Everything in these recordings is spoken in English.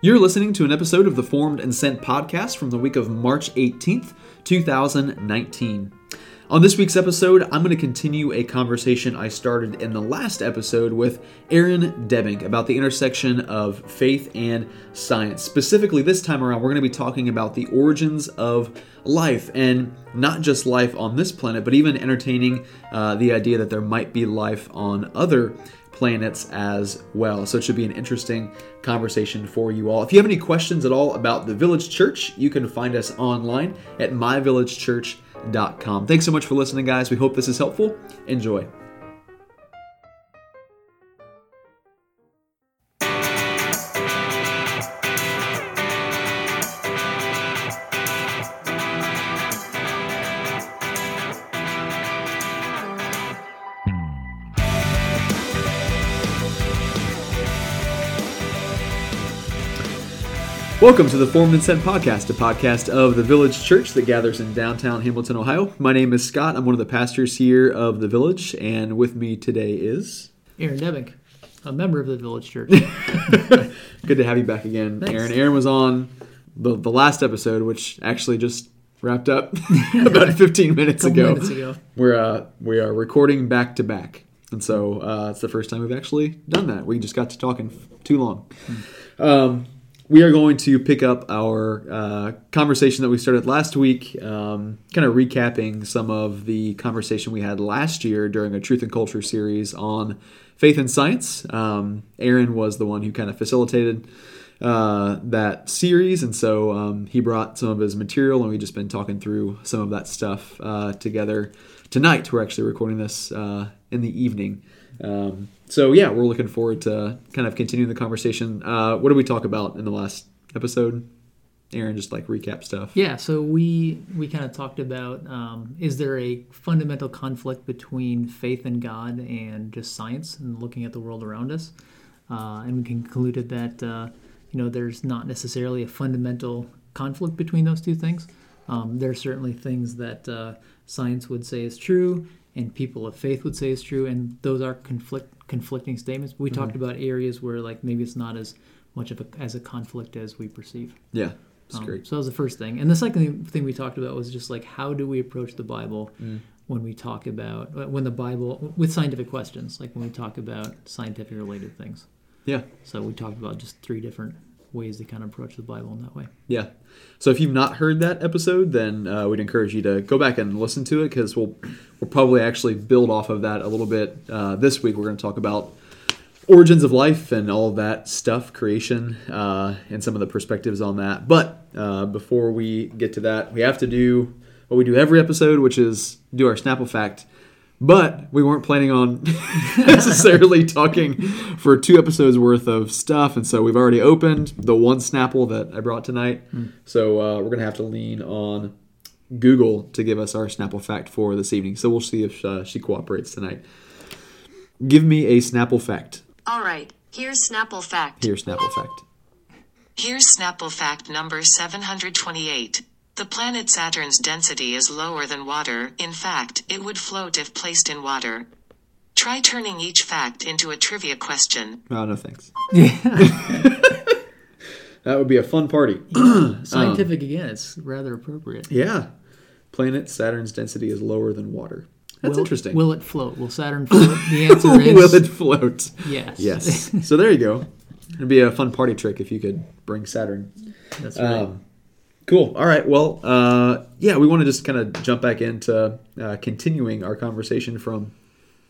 You're listening to an episode of the Formed and Sent podcast from the week of March 18th, 2019. On this week's episode, I'm going to continue a conversation I started in the last episode with Aaron Debbink about the intersection of faith and science. Specifically, this time around, we're going to be talking about the origins of life and not just life on this planet, but even entertaining uh, the idea that there might be life on other planets as well. So it should be an interesting conversation for you all. If you have any questions at all about the Village Church, you can find us online at myvillagechurch.com Thanks so much for listening, guys. We hope this is helpful. Enjoy. Welcome to the Formed and Sent podcast, a podcast of the Village Church that gathers in downtown Hamilton, Ohio. My name is Scott. I'm one of the pastors here of the Village, and with me today is Aaron Debbink, a member of the Village Church. Good to have you back again, Thanks. Aaron. Aaron was on the, the last episode, which actually just wrapped up about 15 minutes ago. minutes ago. We're uh, we are recording back to back, and so uh, it's the first time we've actually done that. We just got to talking f- too long. Um, we are going to pick up our uh, conversation that we started last week, um, kind of recapping some of the conversation we had last year during a Truth and Culture series on faith and science. Um, Aaron was the one who kind of facilitated uh, that series, and so um, he brought some of his material, and we've just been talking through some of that stuff uh, together tonight. We're actually recording this uh, in the evening. Um, so yeah, we're looking forward to kind of continuing the conversation. Uh, what did we talk about in the last episode? Aaron, just like recap stuff. Yeah, so we we kind of talked about um, is there a fundamental conflict between faith in God and just science and looking at the world around us, uh, and we concluded that uh, you know there's not necessarily a fundamental conflict between those two things. Um, there are certainly things that uh, science would say is true and people of faith would say is true, and those are conflict conflicting statements. But we talked about areas where like maybe it's not as much of a as a conflict as we perceive. Yeah, Um, great. So that was the first thing, and the second thing we talked about was just like how do we approach the Bible Mm. when we talk about when the Bible with scientific questions, like when we talk about scientific related things. Yeah, So we talked about just three different ways to kind of approach the Bible in that way. yeah. So if you've not heard that episode, then uh, we'd encourage you to go back and listen to it because we'll we'll probably actually build off of that a little bit uh, this week. We're going to talk about origins of life and all that stuff, creation, uh, and some of the perspectives on that. But uh, before we get to that, we have to do what we do every episode, which is do our Snapple fact. But we weren't planning on necessarily talking for two episodes worth of stuff, and so we've already opened the one Snapple that I brought tonight. So uh, we're gonna have to lean on Google to give us our Snapple fact for this evening. So we'll see if uh, she cooperates tonight. Give me a Snapple fact. All right, here's Snapple fact. Here, Snapple fact. Here's Snapple fact number 728. The planet Saturn's density is lower than water. In fact, it would float if placed in water. Try turning each fact into a trivia question. Oh, no thanks. Yeah. that would be a fun party. Scientific again, it's rather appropriate. yeah. Planet Saturn's density is lower than water. That's will, interesting. Will it float? Will Saturn float? The answer is Will it float? yes. Yes. so there you go. It'd be a fun party trick if you could bring Saturn. That's right. Um, cool. All right. Well, uh, yeah, we want to just kind of jump back into uh, continuing our conversation from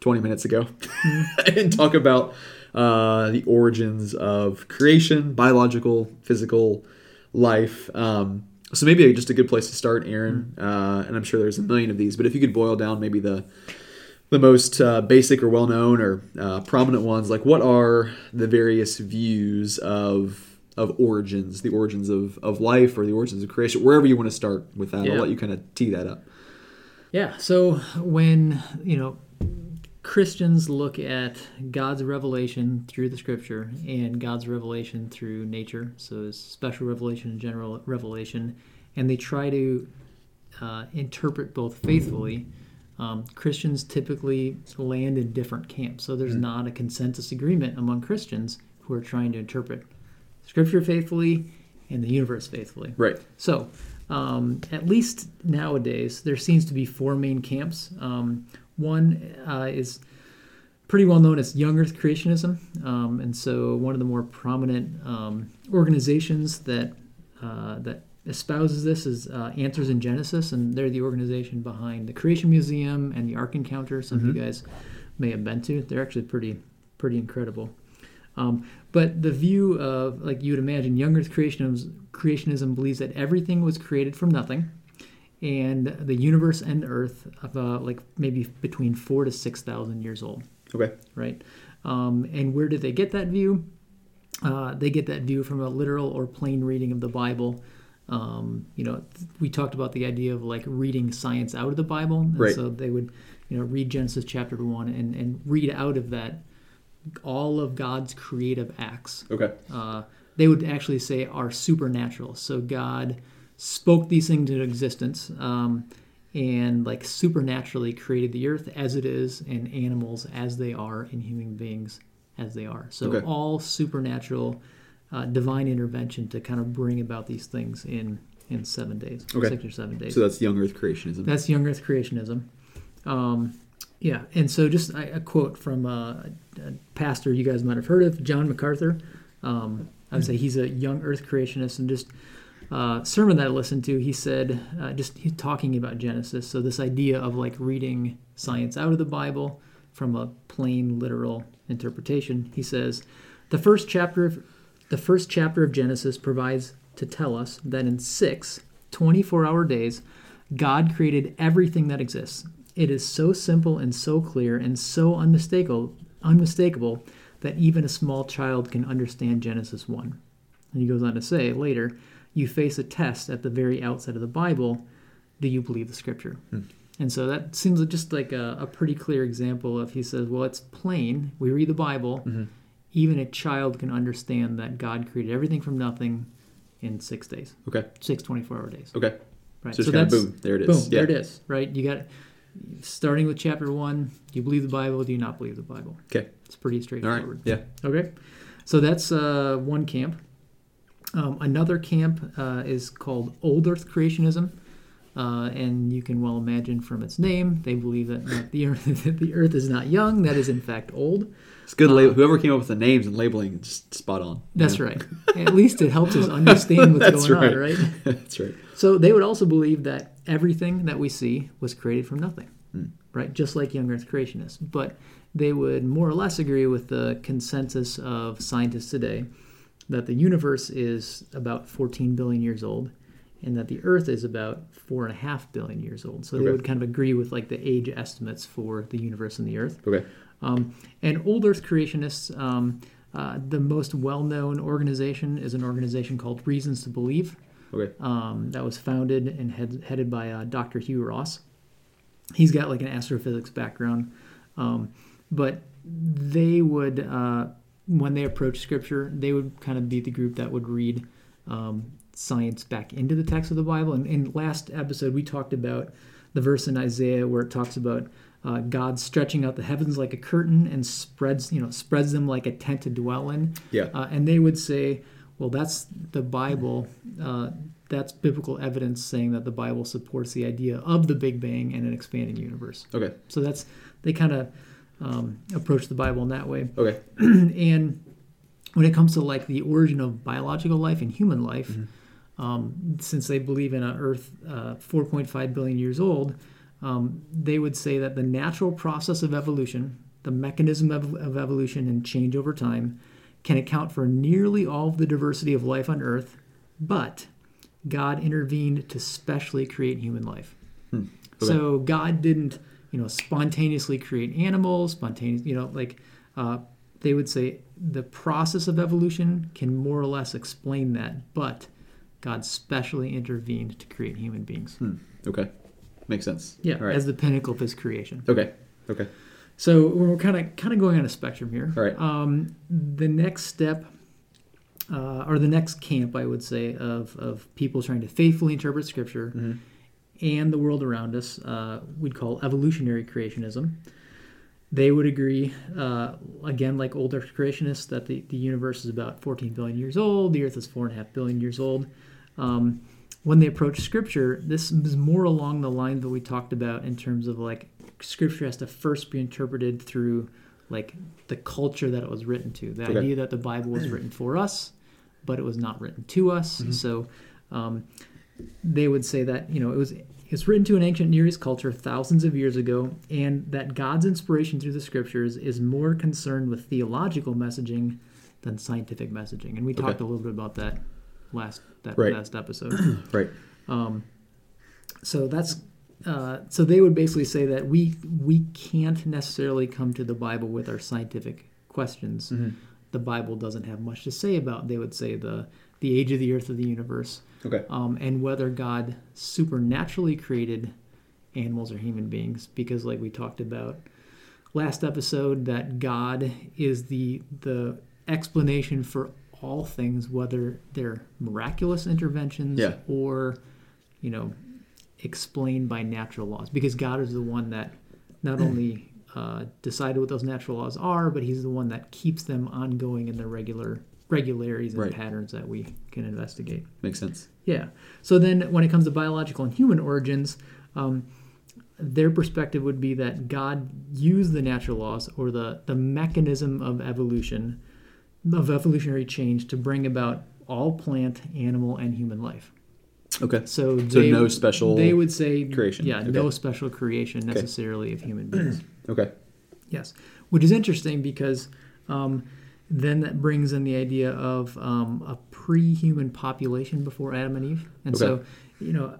20 minutes ago and talk about uh, the origins of creation, biological, physical life. Um, so maybe just a good place to start, Aaron. Uh, and I'm sure there's a million of these, but if you could boil down maybe the the most uh, basic or well-known or uh, prominent ones like what are the various views of of origins the origins of, of life or the origins of creation wherever you want to start with that Yeah. i'll let you kind of tee that up Yeah. So when you know Christians look at God's revelation through the Scripture and God's revelation through nature, so it's special revelation and general revelation, and they try to uh, interpret both faithfully. Um, Christians typically land in different camps, so there's not a consensus agreement among Christians who are trying to interpret Scripture faithfully and the universe faithfully. Right. So, um, at least nowadays, there seems to be four main camps. Um, one uh, is pretty well known as Young Earth Creationism, um, and so one of the more prominent um, organizations that uh, that espouses this is uh, Answers in Genesis, and they're the organization behind the Creation Museum and the Ark Encounter. Some of you guys may have been to. They're actually pretty pretty incredible. Um, but the view of, like you would imagine, young Earth creationism, creationism believes that everything was created from nothing, and the universe and Earth of uh, like maybe between four to six thousand years old, Okay. right? Um, and where did they get that view? Uh, they get that view from a literal or plain reading of the Bible. Um, you know, we talked about the idea of like reading science out of the Bible, and Right. so they would, you know, read Genesis chapter one and and read out of that all of God's creative acts. Okay. Uh, they would actually say are supernatural. So God spoke these things into existence um, and like supernaturally created the earth as it is and animals as they are and human beings as they are. So Okay. all supernatural uh, divine intervention to kind of bring about these things in in seven days, Okay. six or seven days. So that's young Earth creationism. That's young Earth creationism. Um, yeah, and so just a, quote from uh, a pastor you guys might have heard of, John MacArthur. Um, I would say he's a young Earth creationist, and just uh, sermon that I listened to, he said, uh, just he's talking about Genesis. So this idea of like reading science out of the Bible from a plain literal interpretation. He says, the first chapter of the first chapter of Genesis provides to tell us that in six 24 hour days, God created everything that exists. It is so simple and so clear and so unmistakable, unmistakable that even a small child can understand Genesis 1. And he goes on to say later, you face a test at the very outset of the Bible. Do you believe the scripture? Hmm. And so that seems just like a, a pretty clear example of he says, well, it's plain. We read the Bible. Mm-hmm. Even a child can understand that God created everything from nothing in six days, okay. six 24 hour days. Okay. Right. So, kind of boom. There it is. Boom, yeah. there it is. Right. You got starting with chapter one. Do you believe the Bible? Do you not believe the Bible? Okay. It's pretty straightforward. All right. Yeah. Okay. So that's uh, one camp. Um, another camp uh, is called Old Earth Creationism. Uh, and you can well imagine from its name, they believe that not the earth, that the earth is not young, that is in fact old. It's good. label. Whoever came up with the names and labeling, it's just spot on. That's Yeah. right. At least it helps us understand what's going right. on, right? That's right. So they would also believe that everything that we see was created from nothing, right? Just like young Earth creationists. But they would more or less agree with the consensus of scientists today that the universe is about 14 billion years old and that the Earth is about four and a half billion years old. So they would kind of agree with like the age estimates for the universe and the Earth. Okay. Um, and old Earth creationists, um, uh, the most well-known organization is an organization called Reasons to Believe Okay. um, that was founded and head, headed by uh, Dr. Hugh Ross. He's got like an astrophysics background, um, but they would, uh, when they approach Scripture, they would kind of be the group that would read um, science back into the text of the Bible. And in last episode, we talked about the verse in Isaiah where it talks about uh, God stretching out the heavens like a curtain and spreads, you know, spreads them like a tent to dwell in. Yeah. Uh, and they would say, well, that's the Bible. Uh, that's biblical evidence saying that the Bible supports the idea of the Big Bang and an expanding universe. Okay. So that's they kind of um, approach the Bible in that way. Okay. and when it comes to like the origin of biological life and human life, um, since they believe in an Earth uh, 4.5 billion years old, um, they would say that the natural process of evolution, the mechanism of, of evolution and change over time, can account for nearly all of the diversity of life on Earth, but God intervened to specially create human life. So God didn't, you know, spontaneously create animals, spontaneous, you know, like uh, they would say the process of evolution can more or less explain that, but God specially intervened to create human beings. Okay. Makes sense. Yeah, right. as the pinnacle of His creation. okay. Okay. So we're kind of kind of going on a spectrum here. All right. Um, the next step, uh, or the next camp, I would say, of of people trying to faithfully interpret Scripture Mm-hmm. and the world around us, uh, we'd call evolutionary creationism. they would agree, uh, again, like old Earth creationists, that the, the universe is about 14 billion years old, the Earth is 4.5 billion years old. Um, when they approach Scripture, this is more along the lines that we talked about in terms of like Scripture has to first be interpreted through like the culture that it was written to. The Okay. idea that the Bible was written for us, but it was not written to us. Mm-hmm. So um, they would say that you know it was it's written to an ancient Near East culture thousands of years ago, and that God's inspiration through the Scriptures is more concerned with theological messaging than scientific messaging. And we talked a little bit about that last that Right. last episode. Right. so that's uh, so they would basically say that we we can't necessarily come to the Bible with our scientific questions. The Bible doesn't have much to say about. They would say the the age of the earth of the universe, Okay. um, and whether God supernaturally created animals or human beings, because like we talked about last episode, that God is the the explanation for all things, whether they're miraculous interventions Yeah. or you know explained by natural laws, because God is the one that not only uh, decided what those natural laws are, but He's the one that keeps them ongoing in their regular regularities and Right. patterns that we can investigate. Makes sense. Yeah. So then, when it comes to biological and human origins, um, their perspective would be that God used the natural laws or the, the mechanism of evolution, of evolutionary change, to bring about all plant, animal, and human life. Okay. So, So no special They would say creation. Yeah, Okay. no special creation necessarily of human beings. Okay. Yes, which is interesting because um, then that brings in the idea of um, a pre-human population before Adam and Eve, and so you know,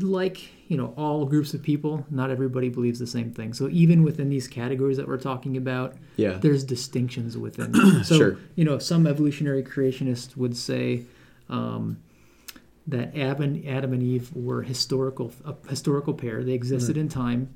like you know, all groups of people, not everybody believes the same thing. So even within these categories that we're talking about, Yeah. there's distinctions within. so Sure. you know, some evolutionary creationists would say. Um, that Adam and, Adam and Eve were historical a historical pair. They existed in time,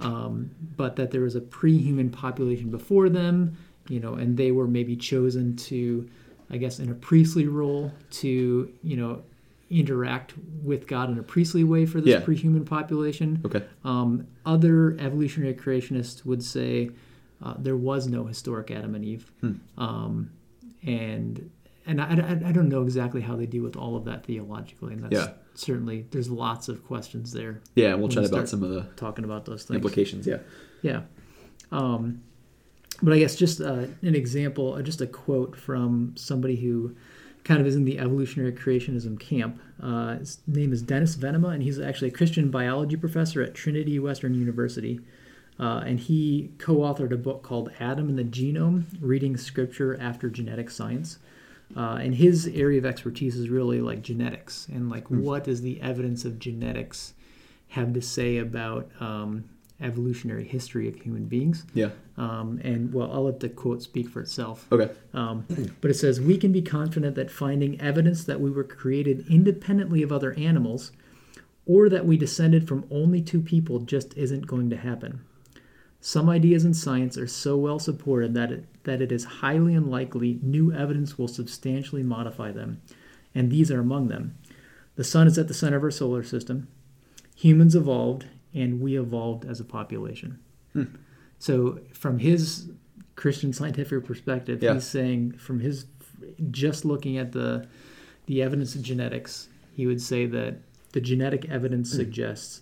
um, but that there was a pre-human population before them, you know, and they were maybe chosen to, I guess, in a priestly role to, you know, interact with God in a priestly way for this Yeah. pre-human population. Okay. Um, other evolutionary creationists would say uh, there was no historic Adam and Eve, Hmm. um, and and I, I, I don't know exactly how they deal with all of that theologically, and that's Yeah. certainly there's lots of questions there Yeah, we'll chat about some of the talking about those things. implications. Yeah. Yeah. Um, but I guess just uh, an example, uh, just a quote from somebody who kind of is in the evolutionary creationism camp. Uh, his name is Dennis Venema, and he's actually a Christian biology professor at Trinity Western University. Uh, and he co authored a book called Adam and the Genome Reading Scripture After Genetic Science. Uh, and his area of expertise is really like genetics and like what does the evidence of genetics have to say about um, evolutionary history of human beings. Yeah. Um, and well, I'll let the quote speak for itself. Okay. Um, but it says, We can be confident that finding evidence that we were created independently of other animals or that we descended from only two people just isn't going to happen. Some ideas in science are so well supported that it, that it is highly unlikely new evidence will substantially modify them, and these are among them. The sun is at the center of our solar system. Humans evolved, and we evolved as a population. Hmm. So, from his Christian scientific perspective, Yeah. he's saying, from his just looking at the the evidence of genetics, he would say that the genetic evidence hmm. suggests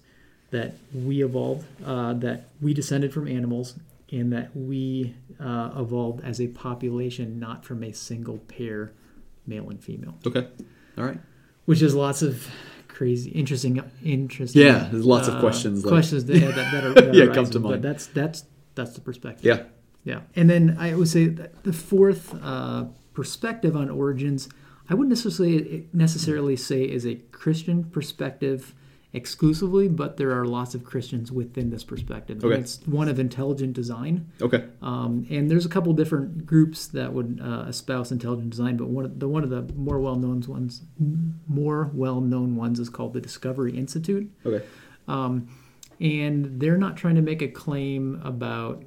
that we evolved, uh, that we descended from animals, and that we uh, evolved as a population, not from a single pair, male and female. Okay. All right. Which is lots of crazy, interesting, interesting. Yeah, there's lots of uh, questions, like- questions that, that, that are that Yeah, come to mind. But that's that's that's the perspective. Yeah. Yeah, and then I would say the fourth uh, perspective on origins, I wouldn't necessarily necessarily say is a Christian perspective exclusively, but there are lots of Christians within this perspective. And it's one of intelligent design, Okay. um, and there's a couple different groups that would uh, espouse intelligent design, but one of the one of the more well known ones, more well known ones, is called the Discovery Institute Okay. um, and they're not trying to make a claim about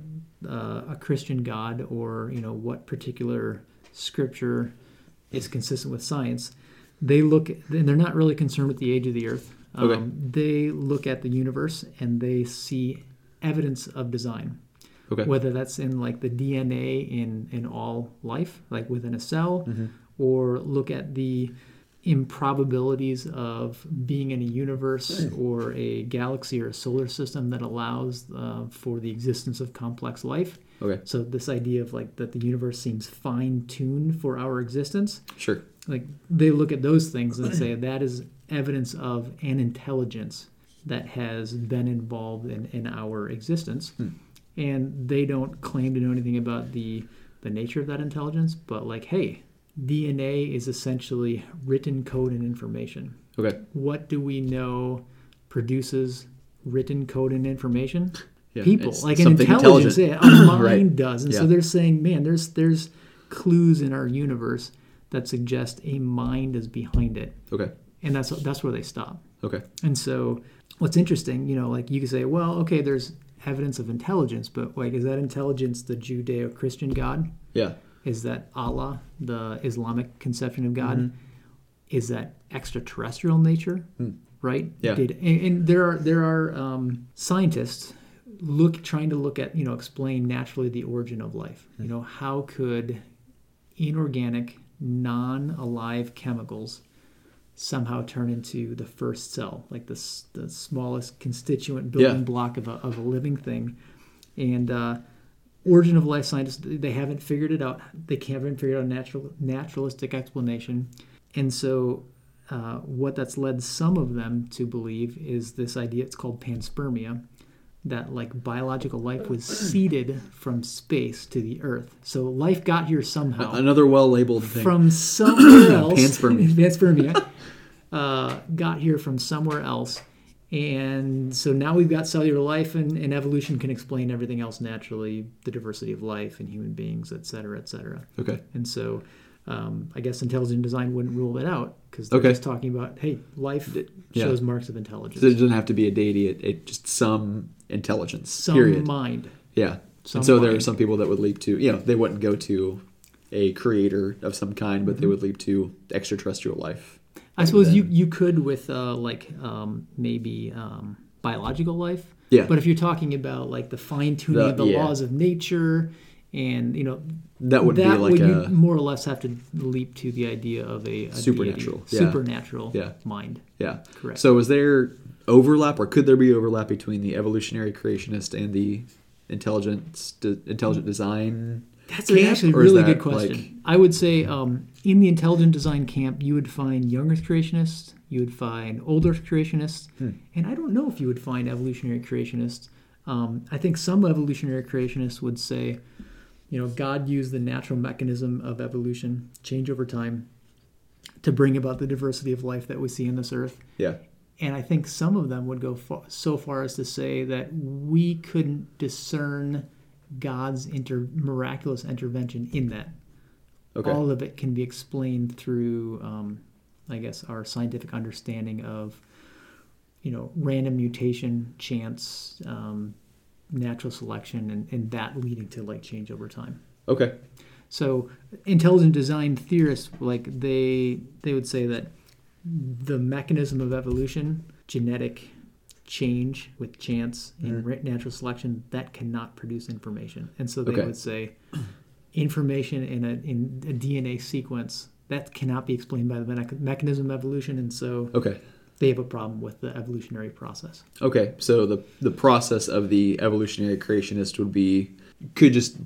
uh, a Christian God or you know what particular scripture is consistent with science. They look, and they're not really concerned with the age of the earth. Um, Okay. They look at the universe and they see evidence of design. Okay. Whether that's in like the DNA in in all life, like within a cell, Mm-hmm. or look at the improbabilities of being in a universe or a galaxy or a solar system that allows uh, for the existence of complex life. Okay. So this idea of like that the universe seems fine tuned for our existence, Sure. like they look at those things and say that is evidence of an intelligence that has been involved in, in our existence. And they don't claim to know anything about the the nature of that intelligence, but like, hey, DNA is essentially written code and information Okay. what do we know produces written code and information? Yeah, People, like an intelligence, yeah, a mind Right. does. And so they're saying, man, there's there's clues in our universe that suggest a mind is behind it, Okay. And that's that's where they stop. Okay. And so, what's interesting, you know, like you could say, well, okay, there's evidence of intelligence, but like, is that intelligence the Judeo-Christian God? Yeah. Is that Allah, the Islamic conception of God? Mm-hmm. Is that extraterrestrial nature? Right? Hmm. Yeah. Did, and, and there are there are um, scientists look trying to look at you know explain naturally the origin of life. Hmm. You know how could inorganic, non-alive chemicals somehow turn into the first cell, like the the smallest constituent building Yeah. block of a of a living thing, and uh, origin of life scientists they haven't figured it out. They haven't figured out a natural naturalistic explanation. And so uh, what that's led some of them to believe is this idea it's called panspermia that like biological life was seeded from space to the earth so life got here somehow Another well labeled thing. from somewhere else. Panspermia. Panspermia. Uh, got here from somewhere else. And so now we've got cellular life, and, and evolution can explain everything else naturally the diversity of life and human beings, et cetera, et cetera. okay. And so um, I guess intelligent design wouldn't rule that out because they're Okay. just talking about, hey, life yeah. shows marks of intelligence. So it doesn't have to be a deity. It, it just some intelligence. Some period. mind. Yeah. Some and so there are some people that would leap to, you know, they wouldn't go to a creator of some kind, but Mm-hmm. they would leap to extraterrestrial life. I suppose then- you, you could with uh, like um, maybe um, biological life. Yeah. But if you're talking about like the fine tuning of the yeah. laws of nature, and you know That would be like would a more or less have to leap to the idea of a, a Supernatural, deity, yeah. supernatural Yeah. mind. yeah. Correct. So is there overlap, or could there be overlap between the evolutionary creationist and the intelligence, de- intelligent design? That's camp, actually a really good question. like- I would say um, in the intelligent design camp, you would find young Earth creationists, you would find old Earth creationists, Hmm. and I don't know if you would find evolutionary creationists. Um, I think some evolutionary creationists would say, you know, God used the natural mechanism of evolution, change over time, to bring about the diversity of life that we see in this earth. yeah. And I think some of them would go so far as to say that we couldn't discern God's inter- miraculous intervention in that. Okay. All of it can be explained through, um, I guess, our scientific understanding of, you know, random mutation, chance, um, natural selection, and, and that leading to like change over time. okay. So intelligent design theorists like they they would say that the mechanism of evolution, genetic change with chance and mm-hmm. ra- natural selection, that cannot produce information. And so they Okay. would say information in a in a DNA sequence that cannot be explained by the mechanism of evolution, and so Okay. They have a problem with the evolutionary process. Okay, so the the process of the evolutionary creationist would be could just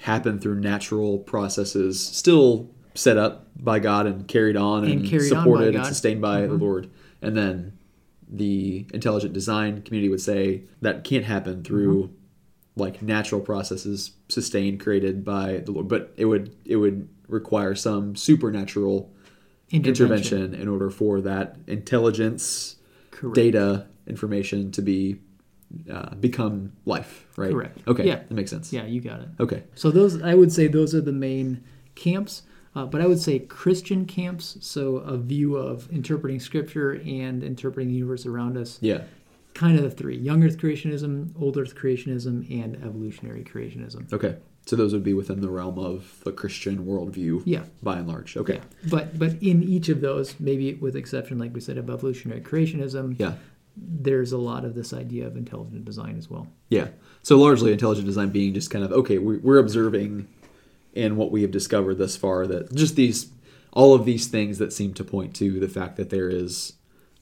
happen through natural processes, still set up by God and carried on and, And carried on supported and sustained by the Mhm. Lord, and then the intelligent design community would say that can't happen through Mm-hmm. like natural processes sustained created by the Lord, but it would it would require some supernatural intervention in order for that intelligence Correct. data information to be uh, become life, right? Correct. Okay. Yeah. That makes sense. Yeah, you got it. Okay. So those, I would say, those are the main camps. Uh, but I would say Christian camps. So a view of interpreting Scripture and interpreting the universe around us. Yeah. Kind of the three: young Earth creationism, old Earth creationism, and evolutionary creationism. Okay. So those would be within the realm of the Christian worldview. Yeah. By and large. Okay. Yeah. But but in each of those, maybe with exception, like we said, of evolutionary creationism, Yeah. there's a lot of this idea of intelligent design as well. Yeah. So largely intelligent design being just kind of okay, we- we're observing in what we have discovered thus far that just these all of these things that seem to point to the fact that there is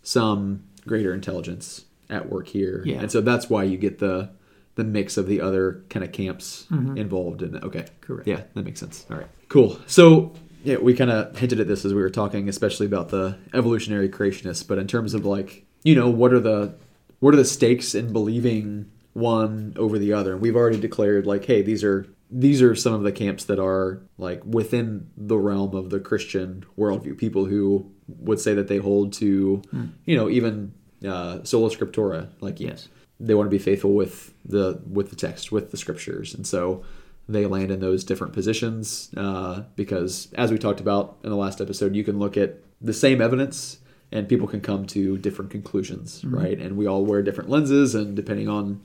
some greater intelligence at work here. Yeah. And so that's why you get the the mix of the other kind of camps involved in it. Okay. Correct. Yeah, that makes sense. All right. Cool. So yeah, we kind of hinted at this as we were talking, especially about the evolutionary creationists. But in terms of like, you know, what are the what are the stakes in believing one over the other? And we've already declared like, hey, these are these are some of the camps that are like within the realm of the Christian worldview. People who would say that they hold to, you know, even uh, sola scriptura, like Yes. They want to be faithful with the with the text with the scriptures. And so they land in those different positions uh, because as we talked about in the last episode you can look at the same evidence and people can come to different conclusions right? And we all wear different lenses and depending on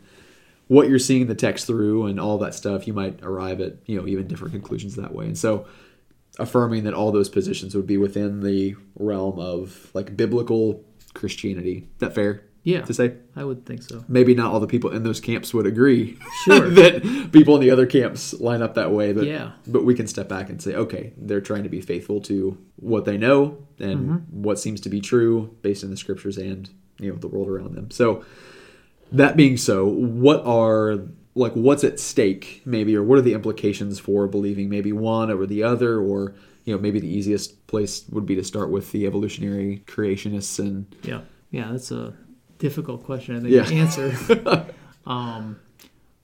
what you're seeing the text through and all that stuff you might arrive at you know even different conclusions that way. And so affirming that all those positions would be within the realm of like biblical christianity. Is that fair Yeah. to say I would think so. maybe not all the people in those camps would agree Sure. that people in the other camps line up that way but Yeah. but we can step back and say okay they're trying to be faithful to what they know and Mm-hmm. what seems to be true based in the scriptures and you know the world around them so that being so what are like what's at stake maybe or what are the implications for believing maybe one over the other or you know maybe the easiest place would be to start with the evolutionary creationists and Yeah. Yeah, that's a difficult question I think Yeah. to answer. um,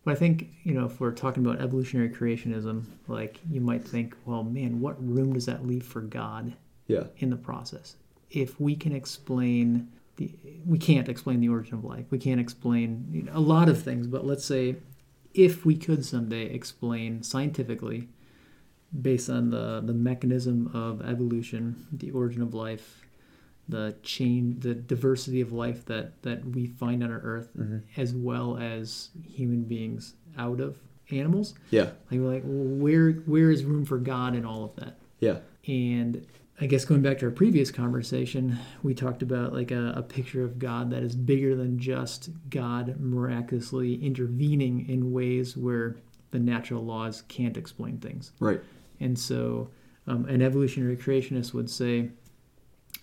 but I think you know if we're talking about evolutionary creationism, like you might think, well, man, what room does that leave for God yeah in the process? If we can explain the, we can't explain the origin of life. We can't explain you know, a lot of things. But let's say, if we could someday explain scientifically, based on the the mechanism of evolution, the origin of life, the change, the diversity of life that that we find on our Earth, as well as human beings out of animals. yeah Like we're like, well, where where is room for God in all of that? yeah And I guess going back to our previous conversation, we talked about like a, a picture of God that is bigger than just God miraculously intervening in ways where the natural laws can't explain things. right And so, um, an evolutionary creationist would say,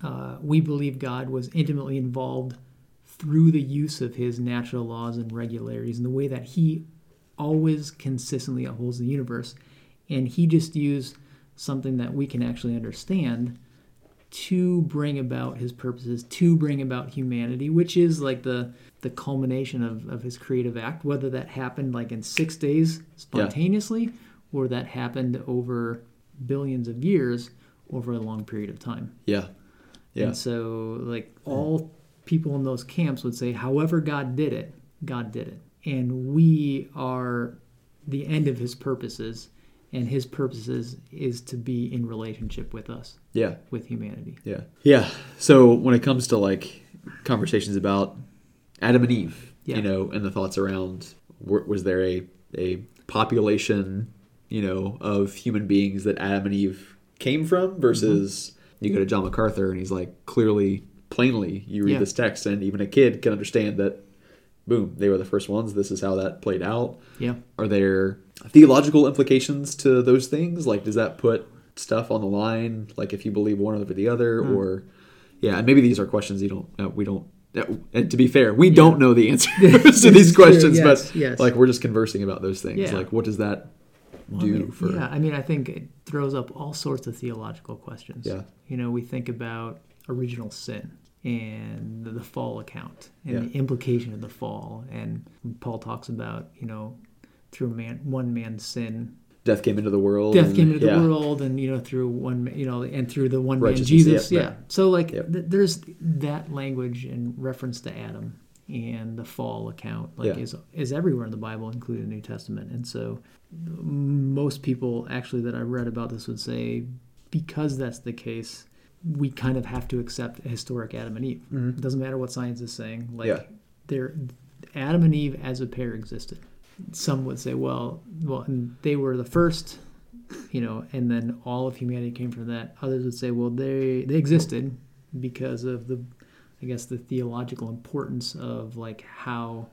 uh, we believe God was intimately involved through the use of his natural laws and regularities and the way that he always consistently upholds the universe. And he just used something that we can actually understand to bring about his purposes, to bring about humanity, which is like the the culmination of, of his creative act, whether that happened like in six days spontaneously or that happened over billions of years over a long period of time. yeah yeah And so like all people in those camps would say, however God did it, God did it. And we are the end of his purposes, and his purposes is to be in relationship with us, yeah with humanity. Yeah. Yeah. So when it comes to like conversations about Adam and Eve, Yeah. you know, and the thoughts around was there a a population, you know, of human beings that Adam and Eve came from versus you go to John MacArthur and he's like clearly plainly you read Yeah. this text and even a kid can understand that boom, they were the first ones. This is how that played out. Yeah. Are there theological implications to those things? Like, does that put stuff on the line? Like, if you believe one over the other, Hmm. or yeah, and maybe these are questions you don't, uh, we don't. And to be fair, we don't know the answers to these questions, yes, but yes. like we're just conversing about those things. Yeah. Like, what does that Well, do I mean, for? yeah i mean i think it throws up all sorts of theological questions Yeah. you know we think about original sin and the fall account and Yeah. the implication of the fall and paul talks about you know through man one man's sin Death came into the world. death and- came into yeah. the world and you know through one you know and through the one man jesus yeah, yeah, right. so like Yep. th- there's that language in reference to adam and the fall account like Yeah. is is everywhere in the bible including the new testament and so most people actually that i read about this would say because that's the case we kind of have to accept a historic adam and eve it doesn't matter what science is saying like Mm-hmm. Yeah. they're adam and eve as a pair existed some would say well well and they were the first you know and then all of humanity came from that others would say well they they existed because of the I guess the theological importance of like how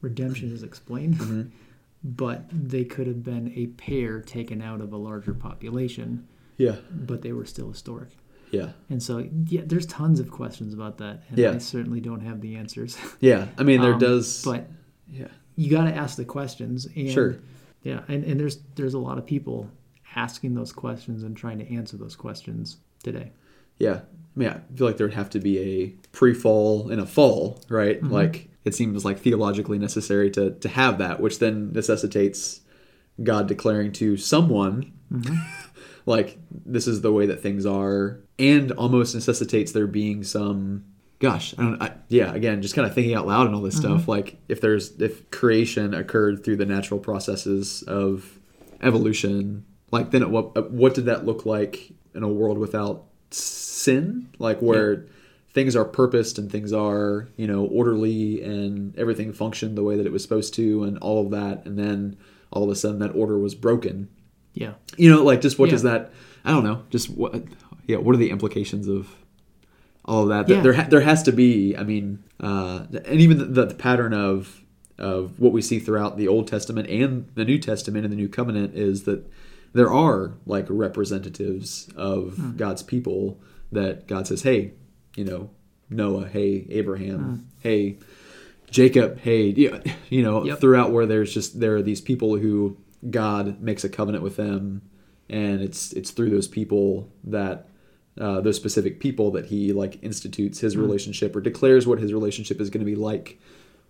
redemption is explained. Mm-hmm. But they could have been a pair taken out of a larger population, Yeah. but they were still historic. Yeah. And so, yeah, there's tons of questions about that, and Yeah. I certainly don't have the answers. Yeah. I mean, there Um, does. but yeah. you got to ask the questions. And, Sure. Yeah, and, and there's there's a lot of people asking those questions and trying to answer those questions today. Yeah. I mean, I feel like there would have to be a pre-fall and a fall, right? Mm-hmm. Like it seems like theologically necessary to to have that, which then necessitates God declaring to someone Mm-hmm. like this is the way that things are, and almost necessitates there being some. Gosh, I don't. I, yeah, again, just kind of thinking out loud and all this Mm-hmm. stuff. Like if there's if creation occurred through the natural processes of evolution, like then what what did that look like in a world without sin? Like where things are purposed and things are you know orderly and everything functioned the way that it was supposed to and all of that, and then all of a sudden that order was broken. Yeah, You know, like just what Yeah. does that? I don't know. Just what? Yeah, what are the implications of all of that? Yeah. There, there has to be. I mean, uh, and even the, the pattern of of what we see throughout the Old Testament and the New Testament and the New Covenant is that there are like representatives of Hmm. God's people that God says, "Hey, you know, Noah, hey, Abraham, Hmm. hey, Jacob, hey, you know, Yep. throughout where there's just there are these people who God makes a covenant with them, and it's it's through those people that uh, those specific people that He like institutes His relationship or declares what His relationship is going to be like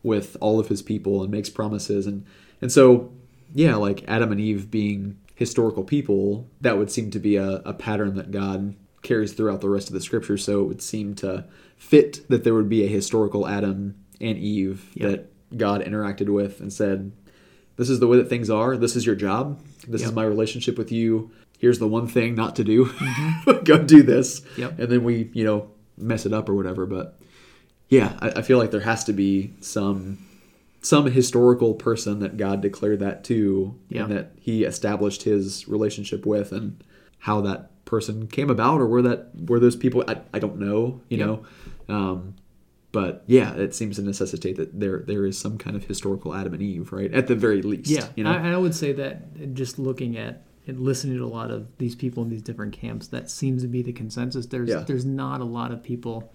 with all of His people and makes promises and and so yeah, like Adam and Eve being historical people, that would seem to be a, a pattern that God carries throughout the rest of the scripture. So it would seem to fit that there would be a historical Adam and Eve Yep. that God interacted with and said, This is the way that things are. This is your job. This is my relationship with you. Here's the one thing not to do. Mm-hmm. Go do this. Yep. And then we, you know, mess it up or whatever. But yeah, I, I feel like there has to be some some historical person that God declared that to Yeah. and that he established his relationship with and how that person came about or where that where those people I, I don't know, you Yeah. know. Um but yeah, it seems to necessitate that there there is some kind of historical Adam and Eve, right? At the very least. yeah. You know? I, I would say that just looking at and listening to a lot of these people in these different camps, that seems to be the consensus. There's Yeah. there's not a lot of people,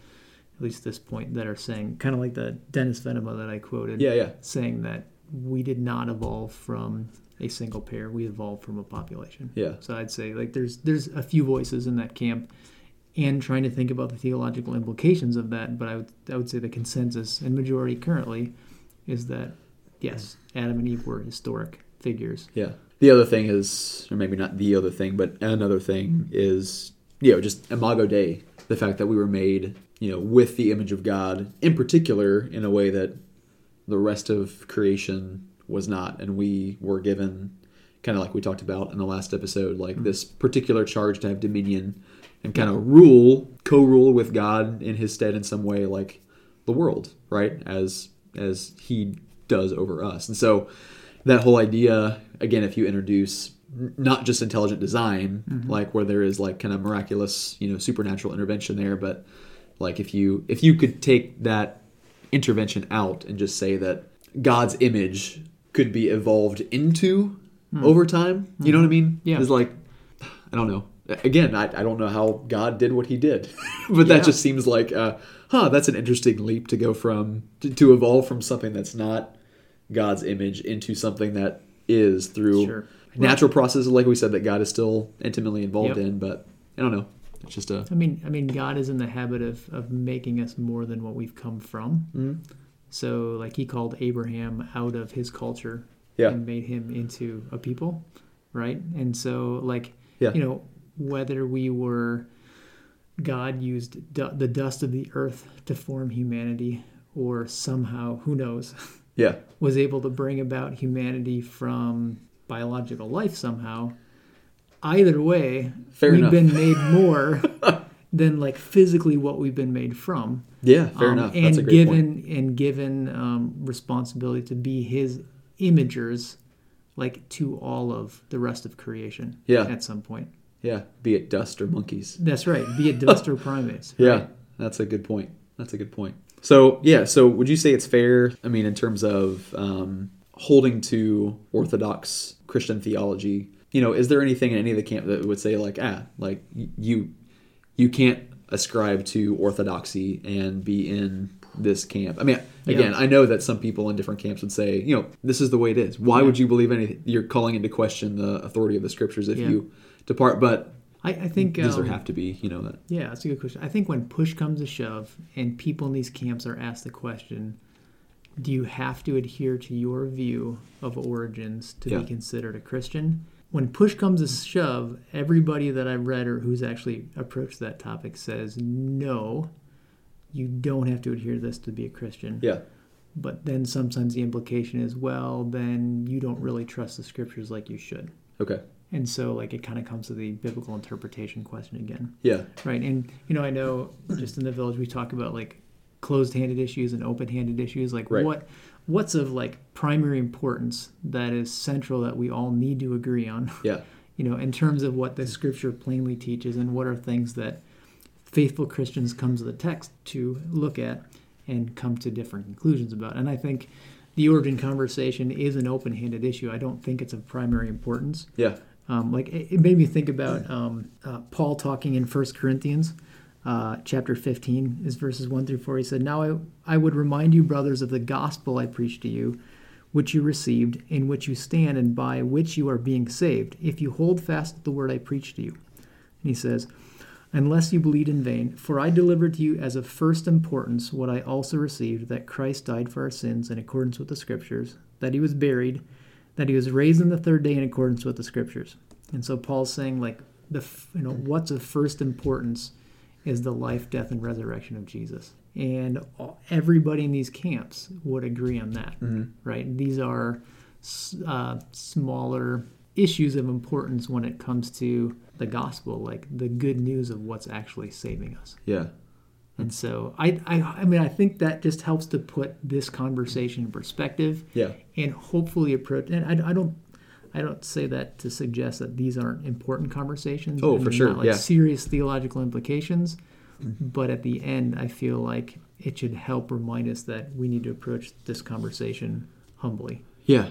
at least this point, that are saying kind of like the Dennis Venema that I quoted. yeah, yeah. saying that we did not evolve from a single pair we evolved from a population Yeah. so i'd say like there's there's a few voices in that camp and trying to think about the theological implications of that but i would i would say the consensus and majority currently is that yes adam and eve were historic figures Yeah. The other thing is, or maybe not the other thing, but another thing is, you know, just Imago Dei. The fact that we were made, you know, with the image of God, in particular, in a way that the rest of creation was not, and we were given, kind of like we talked about in the last episode, like mm-hmm. this particular charge to have dominion and kind of rule, co-rule with God in His stead in some way, like the world, right? As as He does over us, and so that whole idea again if you introduce not just intelligent design mm-hmm. like where there is like kind of miraculous you know supernatural intervention there but like if you if you could take that intervention out and just say that god's image could be evolved into over time you know what i mean Yeah. it's like i don't know again i, I don't know how god did what he did but Yeah. that just seems like uh, huh that's an interesting leap to go from to, to evolve from something that's not God's image into something that is through Sure. natural processes, like we said, that God is still intimately involved Yep. in. But I don't know. It's just a i mean i mean god is in the habit of of making us more than what we've come from Mm-hmm. so like he called abraham out of his culture Yeah. and made him into a people right and so like Yeah. you know whether we were god used du- the dust of the earth to form humanity or somehow who knows yeah, was able to bring about humanity from biological life somehow. Either way, Fair we've enough. been made more than like physically what we've been made from. yeah. Fair Um, enough. And That's a great given point. and given um, responsibility to be His imagers, like to all of the rest of creation. Yeah. At some point. Yeah, be it dust or monkeys. That's right. Be it dust or primates. Yeah, that's a good point. That's a good point. So yeah, so would you say it's fair? I mean, in terms of um, holding to orthodox Christian theology, you know, is there anything in any of the camp that would say like, ah, like you you can't ascribe to orthodoxy and be in this camp? I mean, again, Yeah. I know that some people in different camps would say, you know, this is the way it is. Why would you believe anything? You're calling into question the authority of the scriptures if Yeah. you depart, but I, I think does there um, have to be, you know, that Yeah, that's a good question. I think when push comes to shove and people in these camps are asked the question, do you have to adhere to your view of origins to Yeah. be considered a Christian? When push comes to shove, everybody that I've read or who's actually approached that topic says, no, you don't have to adhere to this to be a Christian. yeah, But then sometimes the implication is, well, then you don't really trust the scriptures like you should. okay, And so, like, it kind of comes to the biblical interpretation question again. yeah, Right, and you know, I know just in the village we talk about like closed-handed issues and open-handed issues. Like Right. what what's of like primary importance that is central that we all need to agree on. yeah, You know, in terms of what the scripture plainly teaches, and what are things that faithful Christians come to the text to look at and come to different conclusions about. And I think the origin conversation is an open-handed issue. I don't think it's of primary importance. yeah, Um, like it, it made me think about um, uh, Paul talking in First Corinthians, uh, chapter fifteen, is verses one through four. He said, "Now I I would remind you, brothers, of the gospel I preached to you, which you received, in which you stand, and by which you are being saved, if you hold fast to the word I preached to you." And he says, Unless you believed in vain, for I delivered to you as of first importance what I also received that Christ died for our sins in accordance with the Scriptures, that he was buried, that he was raised on the third day in accordance with the Scriptures. And so Paul's saying, like, the you know what's of first importance is the life, death, and resurrection of Jesus. And everybody in these camps would agree on that, right? These are uh, smaller issues of importance when it comes to the gospel, like the good news of what's actually saving us. yeah, And so I, I, I mean, I think that just helps to put this conversation in perspective yeah, and hopefully approach. And I, I don't, I don't say that to suggest that these aren't important conversations. Oh, and for they're sure, Not like yeah. serious theological implications. Mm-hmm. But at the end, I feel like it should help remind us that we need to approach this conversation humbly yeah,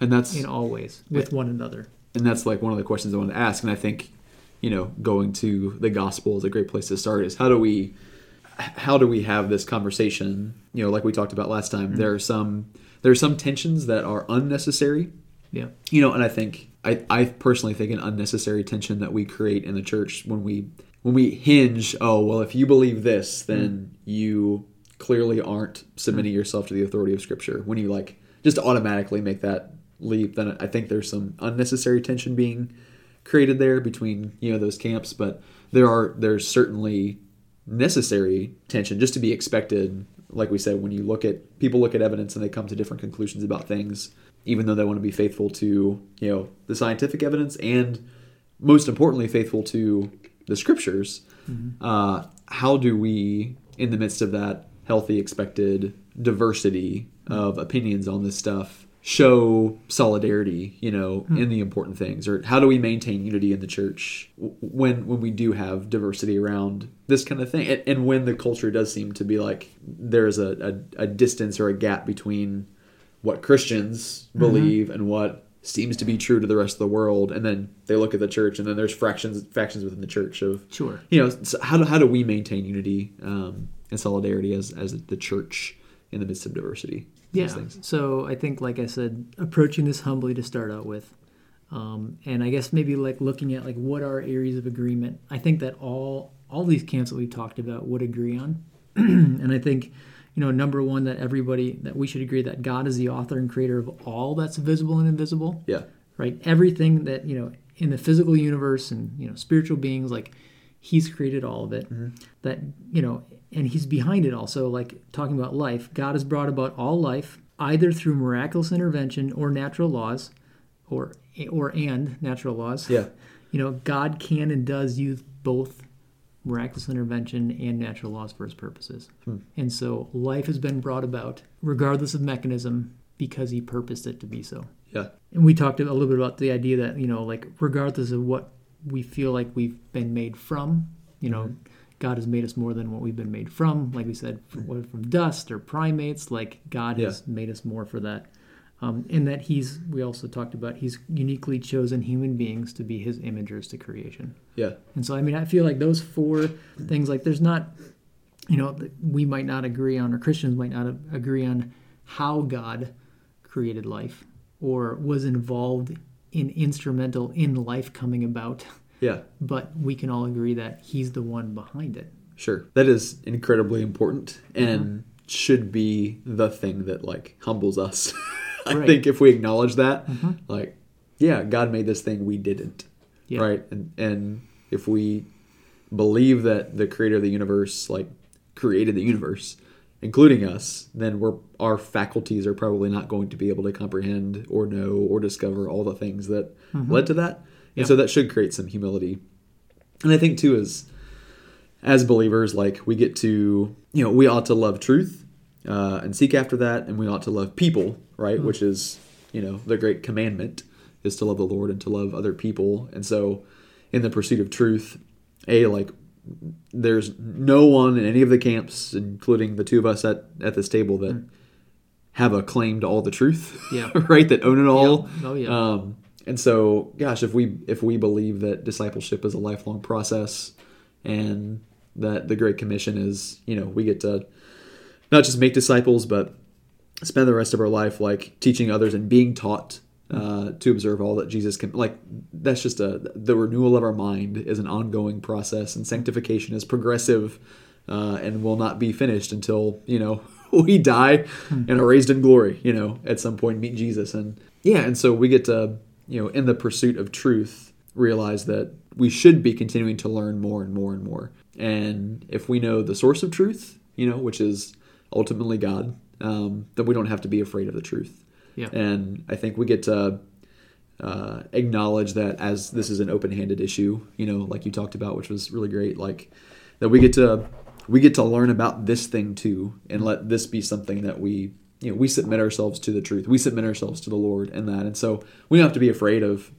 and that's in all ways with one another. and that's like one of the questions I want to ask. And I think, you know, going to the gospel is a great place to start. Is how do we, how do we have this conversation? You know, like we talked about last time. Mm-hmm. There are some there are some tensions that are unnecessary. Yeah. You know, and I think I I personally think an unnecessary tension that we create in the church when we when we hinge. Oh well, if you believe this, mm. then you clearly aren't submitting mm. yourself to the authority of Scripture. When you like just automatically make that leap, then I think there's some unnecessary tension being created there between you know those camps. But there are there's certainly necessary tension just to be expected. Like we said, when you look at people look at evidence and they come to different conclusions about things, even though they want to be faithful to you know the scientific evidence and most importantly faithful to the scriptures. Mm-hmm. Uh, how do we, in the midst of that healthy, expected diversity of mm-hmm. opinions on this stuff, show solidarity, you know, mm-hmm. in the important things, or how do we maintain unity in the church when when we do have diversity around this kind of thing, and, and when the culture does seem to be like there's a, a, a distance or a gap between what Christians believe and what seems to be true to the rest of the world, and then they look at the church, and then there's fractions factions within the church of Sure. you know so how do how do we maintain unity um, and solidarity as as the church in the midst of diversity? Yeah. Things. So I think, like I said, approaching this humbly to start out with, um, and I guess maybe like looking at like what are areas of agreement. I think that all all these camps that we've talked about would agree on, and I think you know number one that everybody that we should agree that God is the author and creator of all that's visible and invisible Yeah. right? Everything that you know in the physical universe and you know spiritual beings, like He's created all of it. Mm-hmm. That you know, and He's behind it also, like talking about life, God has brought about all life either through miraculous intervention or natural laws, or or and natural laws. Yeah. You know, God can and does use both miraculous intervention and natural laws for his purposes. Hmm. And so life has been brought about, regardless of mechanism, because he purposed it to be so. Yeah. And we talked a little bit about the idea that, you know, like regardless of what we feel like we've been made from, you know, hmm. God has made us more than what we've been made from. Like we said, hmm. from, from dust or primates. Like God has made us more for that. Um, and that He's, we also talked about, He's uniquely chosen human beings to be His imagers to creation. Yeah. And so, I mean, I feel like those four things, like, there's not, you know, we might not agree on, or Christians might not agree on how God created life or was involved in instrumental in life coming about. Yeah. But we can all agree that He's the one behind it. Sure. That is incredibly important and should be the thing that like humbles us. I Right. think if we acknowledge that, mm-hmm. like, yeah, God made this thing, we didn't. Yeah. Right. And and if we believe that the creator of the universe like created the universe, including us, then we're our faculties are probably not going to be able to comprehend or know or discover all the things that mm-hmm. led to that. Yeah. And so that should create some humility. And I think too is as believers, like we get to, you know, we ought to love truth uh, and seek after that, and we ought to love people, right? Which is, you know, the great commandment is to love the Lord and to love other people. And so, in the pursuit of truth, a like, there's no one in any of the camps, including the two of us at at this table, that have a claim to all the truth, Yeah. right? That own it all. Yeah. Oh, yeah. Um, and so, gosh, if we if we believe that discipleship is a lifelong process, and that the Great Commission is, you know, we get to not just make disciples, but spend the rest of our life like teaching others and being taught uh, to observe all that Jesus can. Like that's just a the renewal of our mind is an ongoing process, and sanctification is progressive uh, and will not be finished until you know we die and are raised in glory. You know, at some point meet Jesus, and yeah, and so we get to you know in the pursuit of truth realize that we should be continuing to learn more and more and more. And if we know the source of truth, you know, which is ultimately God, um, then we don't have to be afraid of the truth. Yeah. And I think we get to uh, acknowledge that as this is an open-handed issue, you know, like you talked about, which was really great. Like that we get to we get to learn about this thing too, and let this be something that we you know we submit ourselves to the truth. We submit ourselves to the Lord and that, and so we don't have to be afraid of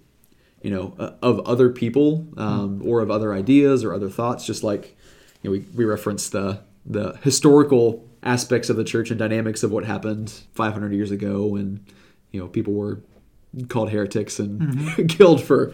you know uh, of other people um, or of other ideas or other thoughts. Just like you know, we we reference the the historical aspects of the church and dynamics of what happened 500 years ago when you know people were called heretics and mm-hmm. killed for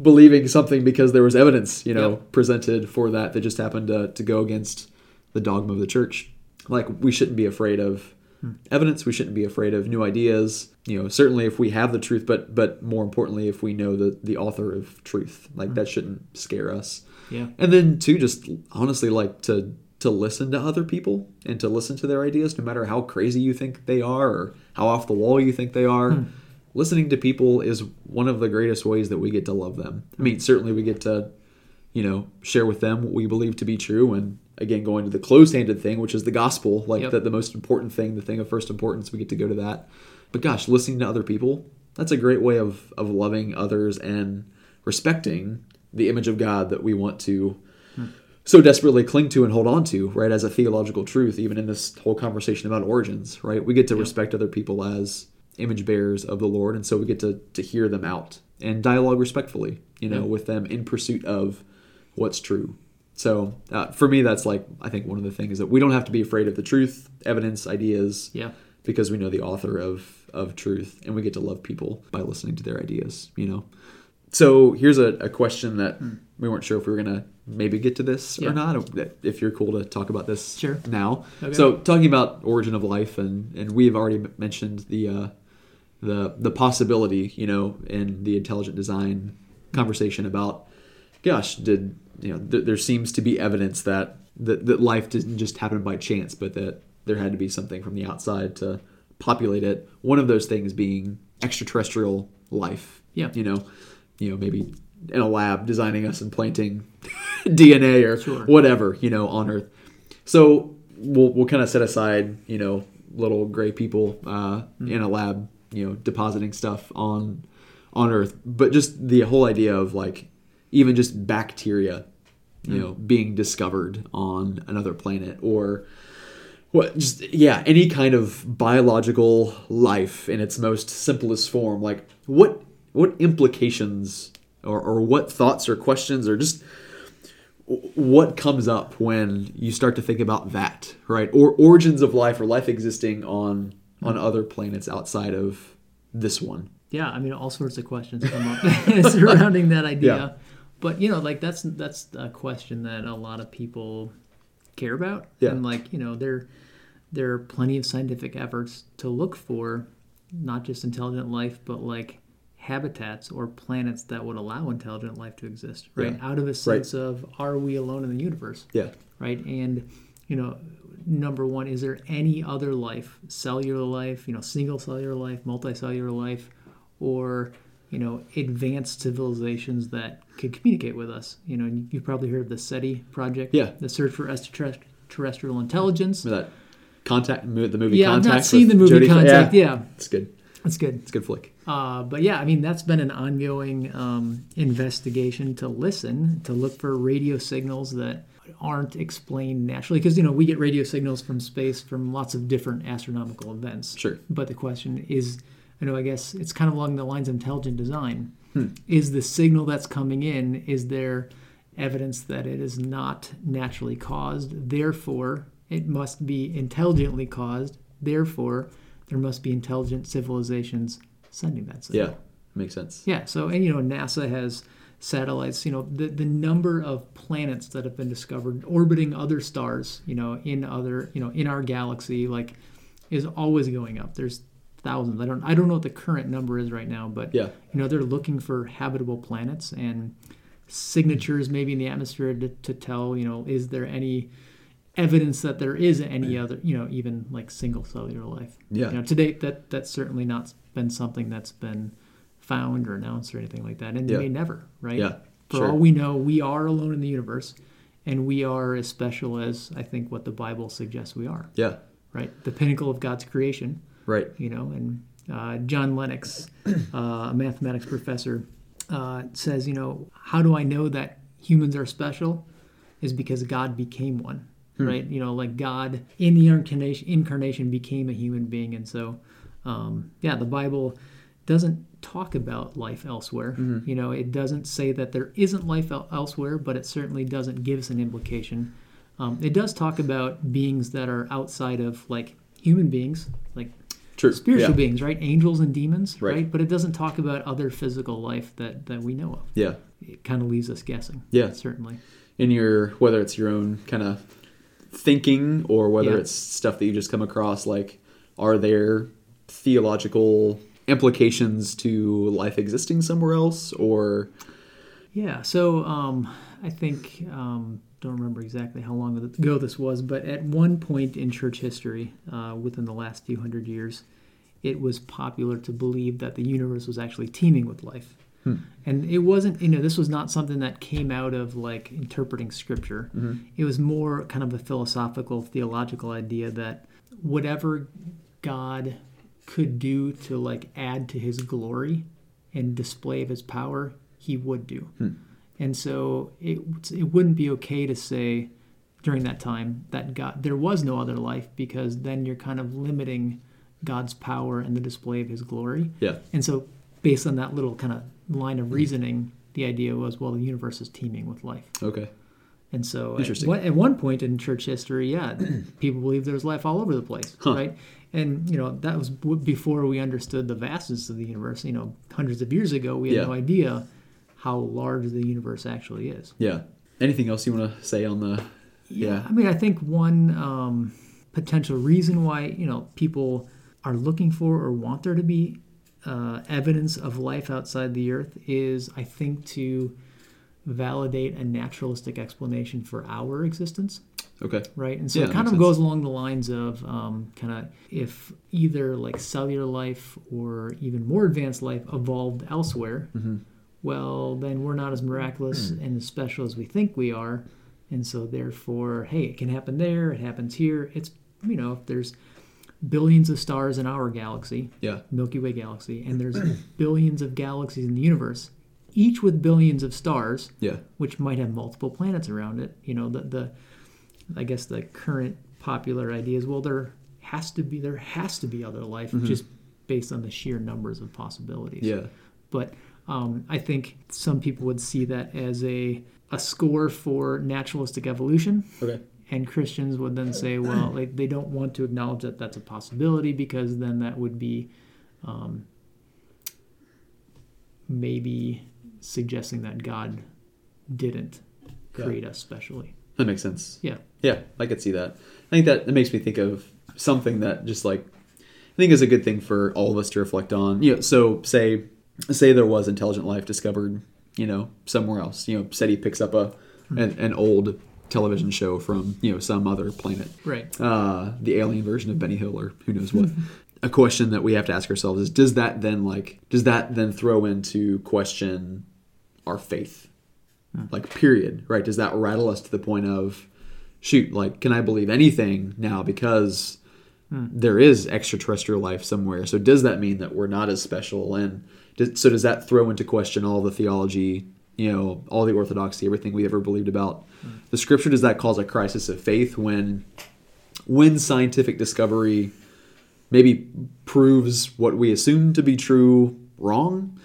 believing something because there was evidence you know Yep. presented for that that just happened to, to go against the dogma of the church. Like we shouldn't be afraid of hmm. evidence. We shouldn't be afraid of new ideas. You know certainly if we have the truth but but more importantly if we know the the author of truth. Like hmm. that shouldn't scare us. Yeah. and then too just honestly like to to listen to other people and to listen to their ideas no matter how crazy you think they are or how off the wall you think they are hmm. listening to people is one of the greatest ways that we get to love them. I mean certainly we get to you know share with them what we believe to be true and again going to the close-handed thing which is the gospel like Yep. the, the most important thing the thing of first importance we get to go to that. But gosh listening to other people that's a great way of of loving others and respecting the image of god that we want to so desperately cling to and hold on to, right, as a theological truth, even in this whole conversation about origins, right? We get to respect other people as image bearers of the Lord, and so we get to, to hear them out and dialogue respectfully, you know, Yeah. with them in pursuit of what's true. So uh, for me, that's like, I think one of the things that we don't have to be afraid of the truth, evidence, ideas, Yeah. because we know the author of, of truth, and we get to love people by listening to their ideas, you know? So here's a, a question that we weren't sure if we were gonna maybe get to this Yeah. or not. If you're cool to talk about this Sure. now. Okay. So talking about origin of life, and and we have already mentioned the uh, the the possibility, you know, in the intelligent design conversation about, gosh, did you know? Th- there seems to be evidence that, that that life didn't just happen by chance, but that there had to be something from the outside to populate it. One of those things being extraterrestrial life. Yeah. You know, you know maybe in a lab designing us and planting DNA or Sure. whatever, you know, on Earth. So we'll we'll kind of set aside, you know, little gray people uh, in a lab, you know, depositing stuff on on Earth. But just the whole idea of like even just bacteria, you know, being discovered on another planet or what just yeah any kind of biological life in its most simplest form like what what implications or, or what thoughts or questions or just what comes up when you start to think about that, right? Or origins of life or life existing on on other planets outside of this one. yeah i mean all sorts of questions come up surrounding that idea Yeah. but you know like that's that's a question that a lot of people care about Yeah. and like you know there there are plenty of scientific efforts to look for not just intelligent life but like habitats or planets that would allow intelligent life to exist right Yeah. out of a sense of are we alone in the universe Yeah. right? And you know, number one, is there any other life, cellular life, you know, single cellular life, multicellular life, or you know, advanced civilizations that could communicate with us? You know, you've probably heard of the SETI project, Yeah. the search for extraterrestrial intelligence. That contact the movie Yeah, I've not seen the movie Fo- Contact. Yeah, It's good. That's good. It's a good flick. Uh, but yeah, I mean, that's been an ongoing um, investigation to listen, to look for radio signals that aren't explained naturally. Because, you know, we get radio signals from space from lots of different astronomical events. Sure. But the question is, I know, I guess it's kind of along the lines of intelligent design. Hmm. Is the signal that's coming in, is there evidence that it is not naturally caused? Therefore, it must be intelligently caused. Therefore, there must be intelligent civilizations sending that signal. Yeah. Makes sense. Yeah. So, and you know, NASA has satellites. You know, the the number of planets that have been discovered orbiting other stars. You know, in other, you know, in our galaxy, like, is always going up. There's thousands. I don't I don't know what the current number is right now, but Yeah. you know, they're looking for habitable planets and signatures maybe in the atmosphere to, to tell. You know, is there any evidence that there is any other, you know, even like single cellular life. Yeah. You know, to date, that that's certainly not been something that's been found or announced or anything like that, and Yeah. may never, right? Yeah, For sure. all we know, we are alone in the universe, and we are as special as I think what the Bible suggests we are, Yeah. right? The pinnacle of God's creation, Right. you know. And uh, John Lennox, uh, a mathematics professor, uh, says, you know, how do I know that humans are special? Is because God became one, right? You know, like God in the incarnation, incarnation became a human being, and so, um, yeah, the Bible doesn't talk about life elsewhere. You know, it doesn't say that there isn't life el- elsewhere, but it certainly doesn't give us an implication. Um, it does talk about beings that are outside of like human beings, like True. spiritual yeah. beings, right? Angels and demons, Right. right. But it doesn't talk about other physical life that that we know of. Yeah. It kind of leaves us guessing. Yeah. certainly. in your whether it's your own kind of thinking or whether Yeah. it's stuff that you just come across like are there theological implications to life existing somewhere else or Yeah. So um, I think um, don't remember exactly how long ago this was, but at one point in church history, uh, within the last few hundred years, it was popular to believe that the universe was actually teeming with life. Hmm. And it wasn't, you know, this was not something that came out of like interpreting scripture. Mm-hmm. It was more kind of a philosophical, theological idea that whatever God could do to like add to his glory and display of his power, he would do. Hmm. And so it it wouldn't be okay to say during that time that God there was no other life because then you're kind of limiting God's power and the display of his glory. yeah And so based on that little kind of line of reasoning, the idea was well the universe is teeming with life. okay And so at, one- at one point in church history, yeah, people believed there was life all over the place, Huh. right? And you know that was before we understood the vastness of the universe. You know, hundreds of years ago, we had Yeah. no idea how large the universe actually is. yeah anything else you want to say on the yeah I mean, I think one um, potential reason why you know people are looking for or want there to be uh, evidence of life outside the Earth is, I think, to validate a naturalistic explanation for our existence okay right? And so Yeah, it kind of sense. goes along the lines of um, kind of if either like cellular life or even more advanced life evolved elsewhere, Mm-hmm. well, then we're not as miraculous Hmm. and as special as we think we are. And so, therefore, hey, it can happen there, it happens here. It's, you know, if there's billions of stars in our galaxy, yeah Milky Way galaxy, and there's billions of galaxies in the universe, each with billions of stars, yeah which might have multiple planets around it. You know, the the I guess the current popular idea is well there has to be there has to be other life just based on the sheer numbers of possibilities. yeah But Um, I think some people would see that as a a score for naturalistic evolution, Okay. And Christians would then say, well, like, they don't want to acknowledge that that's a possibility because then that would be um, maybe suggesting that God didn't create us specially. That makes sense. Yeah. Yeah, I could see that. I think that that makes me think of something that just like I think is a good thing for all of us to reflect on. You know, so say say there was intelligent life discovered, you know, somewhere else. You know, SETI picks up a an, an old television show from you know some other planet, Right. uh, the alien version of Benny Hill or who knows what. a question that we have to ask ourselves is: Does that then like does that then throw into question our faith? Like, period, right? Does that rattle us to the point of, shoot, like, can I believe anything now because there is extraterrestrial life somewhere? So does that mean that we're not as special? And does, so does that throw into question all the theology, you know, all the orthodoxy, everything we ever believed about the scripture? Does that cause a crisis of faith when, when scientific discovery maybe proves what we assume to be true wrong?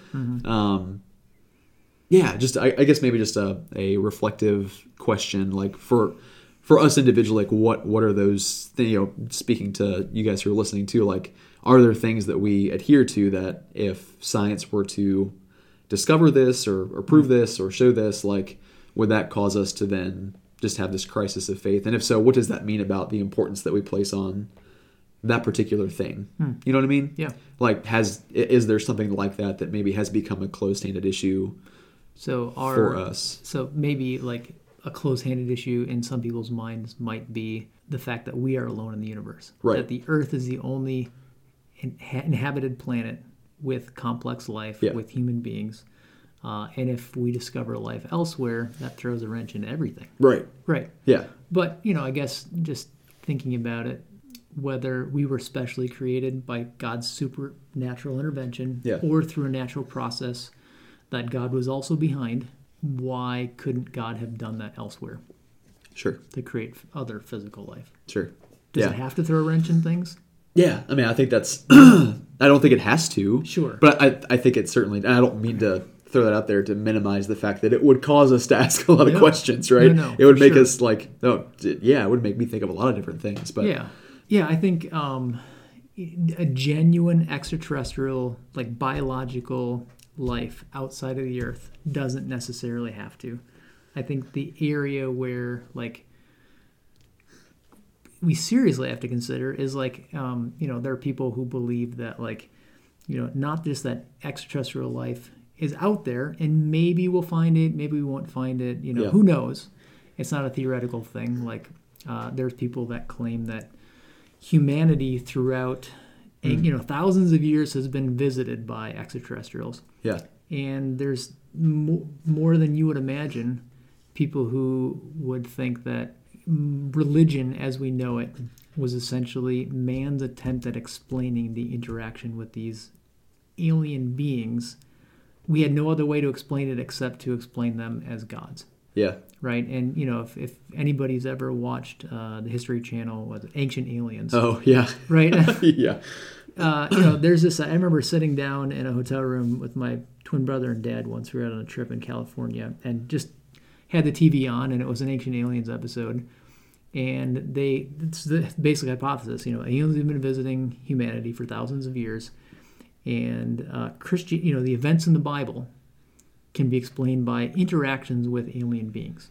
Um, yeah, just I, I guess maybe just a, a reflective question, like for for us individually, like what what are those? Th- you know, speaking to you guys who are listening to, like are there things that we adhere to that if science were to discover this or, or prove mm. this or show this, like would that cause us to then just have this crisis of faith? And if so, what does that mean about the importance that we place on that particular thing? Hmm. You know what I mean? Yeah. Like, has is there something like that that maybe has become a closed-handed issue So our for us? So maybe like a close-handed issue in some people's minds might be the fact that we are alone in the universe. Right. That the Earth is the only inhabited planet with complex life, Yeah. with human beings. Uh, and if we discover life elsewhere, that throws a wrench into everything. Right. Right. Yeah. But, you know, I guess just thinking about it, whether we were specially created by God's supernatural intervention Yeah. or through a natural process that God was also behind, why couldn't God have done that elsewhere Sure. to create other physical life? Sure. Does yeah. it have to throw a wrench in things? Yeah, I mean, I think that's. I don't think it has to. Sure. But I, I think it certainly. and I don't mean to throw that out there to minimize the fact that it would cause us to ask a lot of questions, right? No, no, it would make sure. us like, oh, yeah, it would make me think of a lot of different things. But Yeah. Yeah, I think um, a genuine extraterrestrial, like biological life outside of the Earth doesn't necessarily have to. I think the area where, like, we seriously have to consider is like, um, you know, there are people who believe that, like, you know, not just that extraterrestrial life is out there and maybe we'll find it, maybe we won't find it, you know, Yeah. who knows? It's not a theoretical thing. Like, uh, there's people that claim that humanity throughout, you know, thousands of years has been visited by extraterrestrials yeah, and there's mo- more than you would imagine people who would think that mm, religion as we know it was essentially man's attempt at explaining the interaction with these alien beings. We had no other way to explain it except to explain them as gods. Yeah, right? And you know if, if anybody's ever watched uh, the history channel with ancient aliens? Oh yeah, right? Yeah, uh, you know, there's this. I remember sitting down in a hotel room with my twin brother and dad once. We were out on a trip in California and just had the TV on, and it was an Ancient Aliens episode. And they, it's the basic hypothesis. You know, aliens have been visiting humanity for thousands of years, and uh, Christian, you know, the events in the Bible can be explained by interactions with alien beings.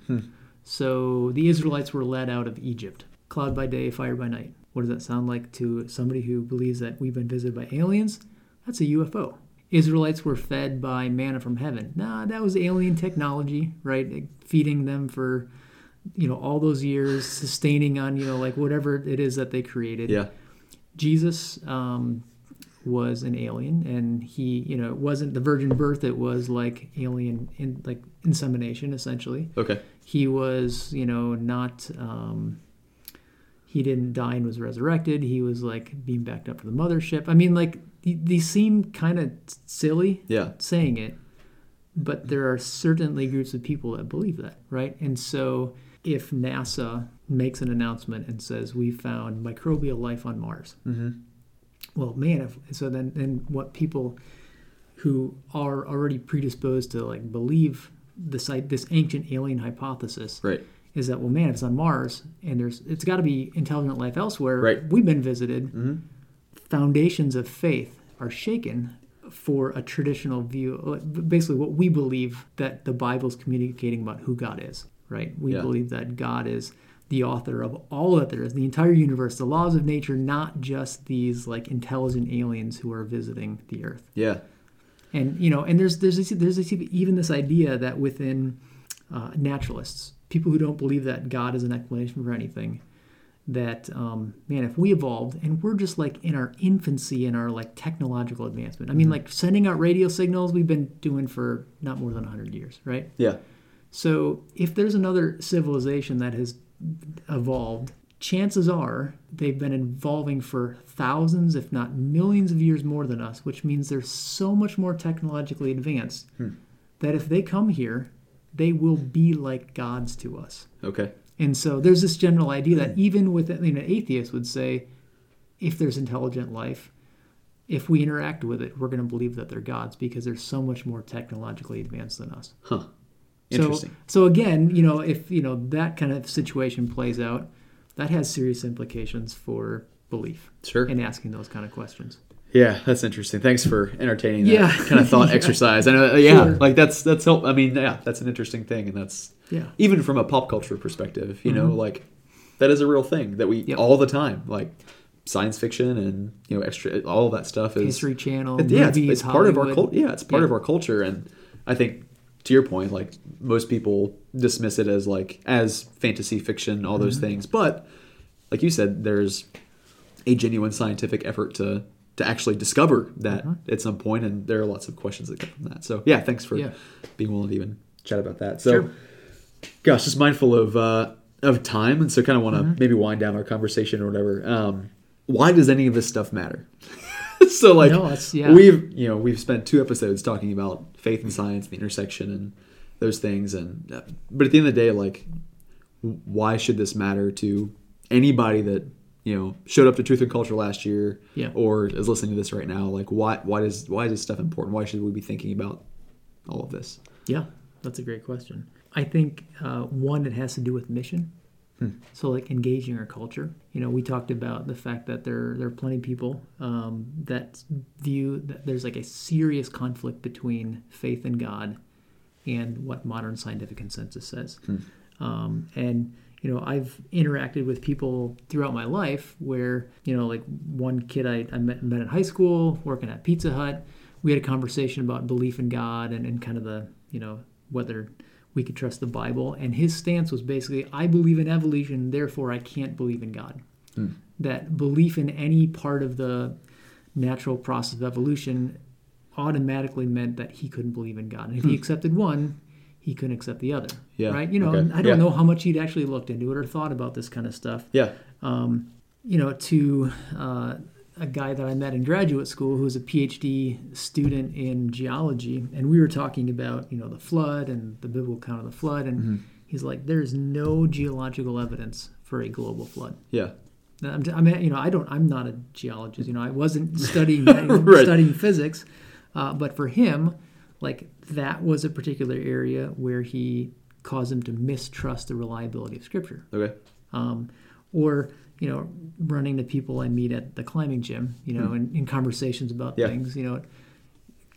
So the Israelites were led out of Egypt, cloud by day, fire by night. What does that sound like to somebody who believes that we've been visited by aliens? That's a UFO. Israelites were fed by manna from heaven. Nah, that was alien technology, right? Feeding them for, you know, all those years, sustaining on, you know, like whatever it is that they created. yeah, Jesus um, was an alien, and he, you know, it wasn't the virgin birth. It was like alien, in, like insemination, essentially. okay, He was, you know, not. Um, he didn't die and was resurrected. He was like being backed up to the mothership. I mean, like th- these seem kind of silly yeah, saying it, but there are certainly groups of people that believe that, right? And so if NASA makes an announcement and says we found microbial life on Mars, mm-hmm. well, man, if, so then then what people who are already predisposed to like believe this like, this ancient alien hypothesis Right. is that well man if it's on Mars and there's it's got to be intelligent life elsewhere Right. we've been visited foundations of faith are shaken for a traditional view basically what we believe that the Bible's communicating about who God is right we Yeah. believe that God is the author of all that there is the entire universe the laws of nature not just these like intelligent aliens who are visiting the earth Yeah. and you know and there's there's this, there's this, even this idea that within uh, naturalists people who don't believe that god is an explanation for anything that um, man if we evolved and we're just like in our infancy in our like technological advancement i mean like sending out radio signals we've been doing for not more than 100 years right Yeah. so if there's another civilization that has evolved, chances are they've been evolving for thousands, if not millions of years more than us, which means they're so much more technologically advanced that if they come here, they will be like gods to us. Okay. And so there's this general idea that hmm. even with you know, atheists would say, if there's intelligent life, if we interact with it, we're going to believe that they're gods because they're so much more technologically advanced than us. Huh. So, Interesting. so again, you know, if you know that kind of situation plays out, that has serious implications for belief Sure. and asking those kind of questions. Yeah, that's interesting. Thanks for entertaining that Yeah. kind of thought Yeah. exercise. I know, yeah, Sure. like that's that's help. I mean, yeah, that's an interesting thing, and that's Yeah. even from a pop culture perspective. You know, like that is a real thing that we Mm-hmm. Yep. all the time, like science fiction and you know, extra all of that stuff is History Channel, It- yeah, it's, movies, it's part of our culture. Yeah, it's part Yeah. of our culture, and I think to your point, like most people dismiss it as like as fantasy fiction, all Mm-hmm. those things. But like you said, there's a genuine scientific effort to to actually discover that at some point, and there are lots of questions that come from that. So yeah, thanks for Yeah. being willing to even chat about that. So, Sure. gosh, just mindful of uh, of time, and so kind of want to Mm-hmm. maybe wind down our conversation or whatever. Um, why does any of this stuff matter? so like No, yeah. we've you know we've spent two episodes talking about faith and science, the intersection, and those things, and uh, but at the end of the day, like why should this matter to anybody that you know showed up to Truth and Culture last year, Yeah. or is listening to this right now? Like why why does why is this stuff important? Why should we be thinking about all of this? Yeah, that's a great question. I think uh, one, it has to do with mission. So like engaging our culture. You know, we talked about the fact that there there are plenty of people um, that view that there's like a serious conflict between faith in God and what modern scientific consensus says. Um, and you know, I've interacted with people throughout my life where you know, like one kid I, I met, met in high school working at Pizza Hut. We had a conversation about belief in God and, and kind of the you know whether we could trust the Bible. And his stance was basically, I believe in evolution, therefore I can't believe in God. Hmm. That belief in any part of the natural process of evolution automatically meant that he couldn't believe in God. And if he hmm. accepted one, he couldn't accept the other. Yeah, Right? You know, okay, I don't yeah. know how much he'd actually looked into it or thought about this kind of stuff Yeah, you know, to uh, a guy that I met in graduate school who was a PhD student in geology, and we were talking about you know the flood and the biblical account of the flood, and Mm-hmm. he's like, "There's no geological evidence for a global flood." yeah, I'm, I mean, you know, I don't. I'm not a geologist. You know, I wasn't studying Right. studying physics, uh, but for him, like that was a particular area where he caused him to mistrust the reliability of Scripture okay, um, or you know running to people I meet at the climbing gym, you know, in, in conversations about. Yeah. things, you know, it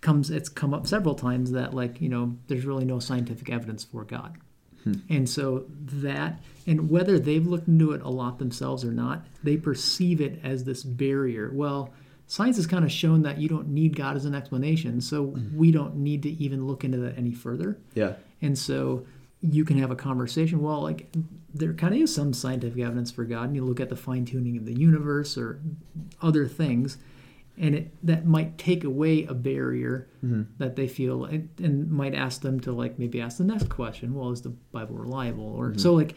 comes it's come up several times that like you know there's really no scientific evidence for God, Hmm. and so that and whether they've looked into it a lot themselves or not, they perceive it as this barrier. Well. Science has kind of shown that you don't need God as an explanation, so Hmm. we don't need to even look into that any further. yeah, And so you can have a conversation. Well, like there kind of is some scientific evidence for God, and you look at the fine tuning of the universe or other things, and it that might take away a barrier that they feel, and, and might ask them to like maybe ask the next question. Well, is the Bible reliable? Or so like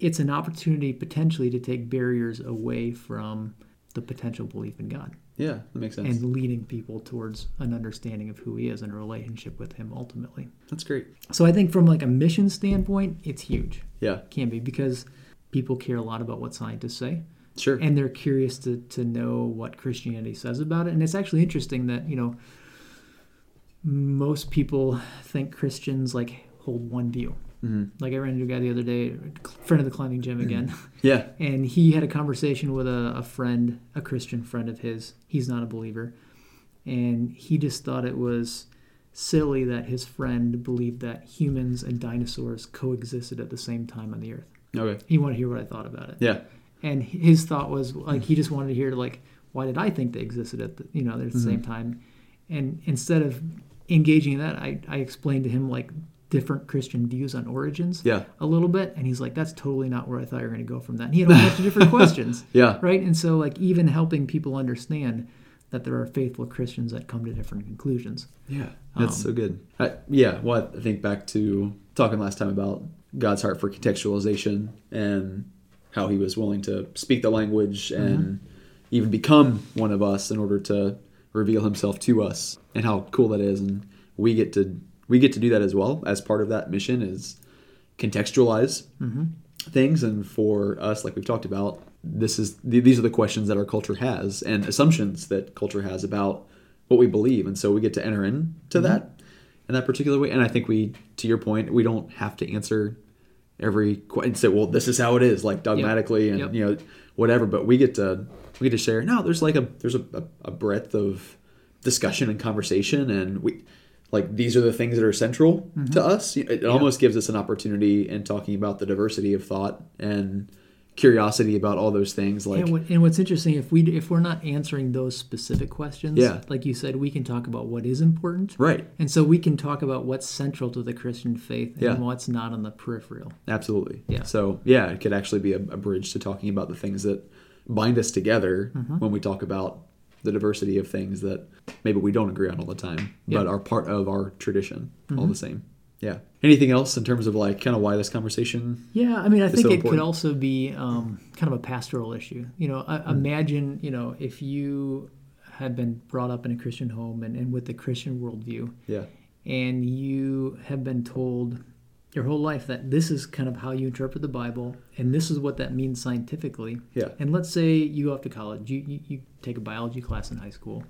it's an opportunity potentially to take barriers away from the potential belief in God yeah. That makes sense. and leading people towards an understanding of who He is and a relationship with Him ultimately. That's great. So I think from like a mission standpoint, it's huge. Yeah, Can be because people care a lot about what scientists say sure. and they're curious to, to know what Christianity says about it. And it's actually interesting that, you know, most people think Christians like hold one view. Mhm. Like I ran into a guy the other day, friend of the climbing gym again, Yeah. and he had a conversation with a, a friend, a Christian friend of his. He's not a believer, and he just thought it was silly that his friend believed that humans and dinosaurs coexisted at the same time on the earth. Okay. He wanted to hear what I thought about it. Yeah. and his thought was like he just wanted to hear like why did I think they existed at the you know at the same Mm-hmm. time, and instead of engaging in that, I I explained to him like different Christian views on origins Yeah. a little bit, and he's like that's totally not where I thought you were going to go from that. And he had a whole bunch of different questions, Yeah. right? And so like even helping people understand that there are faithful Christians that come to different conclusions. Yeah, that's Um, so good. I, yeah, well, I think back to talking last time about God's heart for contextualization and how He was willing to speak the language and even become one of us in order to reveal Himself to us, and how cool that is. And we get to we get to do that as well as part of that mission is contextualize mm-hmm. things. And for us, like we've talked about, this is these are the questions that our culture has and assumptions that culture has about what we believe, and so we get to enter into mm-hmm. that in that particular way. And I think we, to your point, we don't have to answer every question. Say, well, this is how it is, like dogmatically, and Yep. you know whatever. But we get to we get to share. No, there's like a there's a, a, a breadth of discussion and conversation, and we like these are the things that are central to us. It, it almost gives us an opportunity in talking about the diversity of thought and curiosity about all those things. Like, and, what, and what's interesting if we if we're not answering those specific questions, Yeah. like you said, we can talk about what is important, right? And so we can talk about what's central to the Christian faith and Yeah. what's not on the peripheral. Absolutely. Yeah. So yeah, it could actually be a, a bridge to talking about the things that bind us together Mm-hmm. when we talk about the diversity of things that maybe we don't agree on all the time, but Yeah. Mm-hmm. are part of our tradition all the same. Yeah. Anything else in terms of like kind of why this conversation? Yeah, I mean, I think so it important. could also be um, kind of a pastoral issue. You know, I, imagine you know if you had been brought up in a Christian home and, and with the Christian worldview, Yeah. and you have been told your whole life that this is kind of how you interpret the Bible, and this is what that means scientifically. Yeah. And let's say you go off to college, you, you, you take a biology class in high school,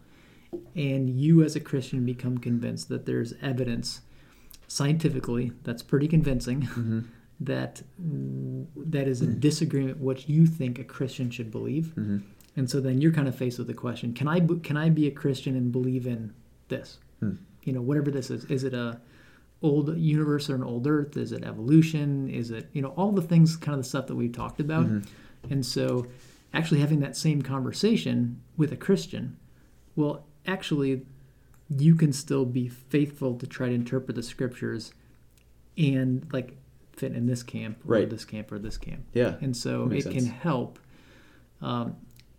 and you as a Christian become convinced that there's evidence scientifically that's pretty convincing mm-hmm. that that is in disagreement what you think a Christian should believe. Mm-hmm. And so then you're kind of faced with the question: Can I can I be a Christian and believe in this? Hmm. You know, whatever this is. Is it a old universe or an old Earth? Is it evolution? Is it you know all the things, kind of the stuff that we've talked about? And so, actually having that same conversation with a Christian, well, actually, you can still be faithful to try to interpret the scriptures and like fit in this camp or Right. this camp or this camp. Yeah. And so it sense. can help um,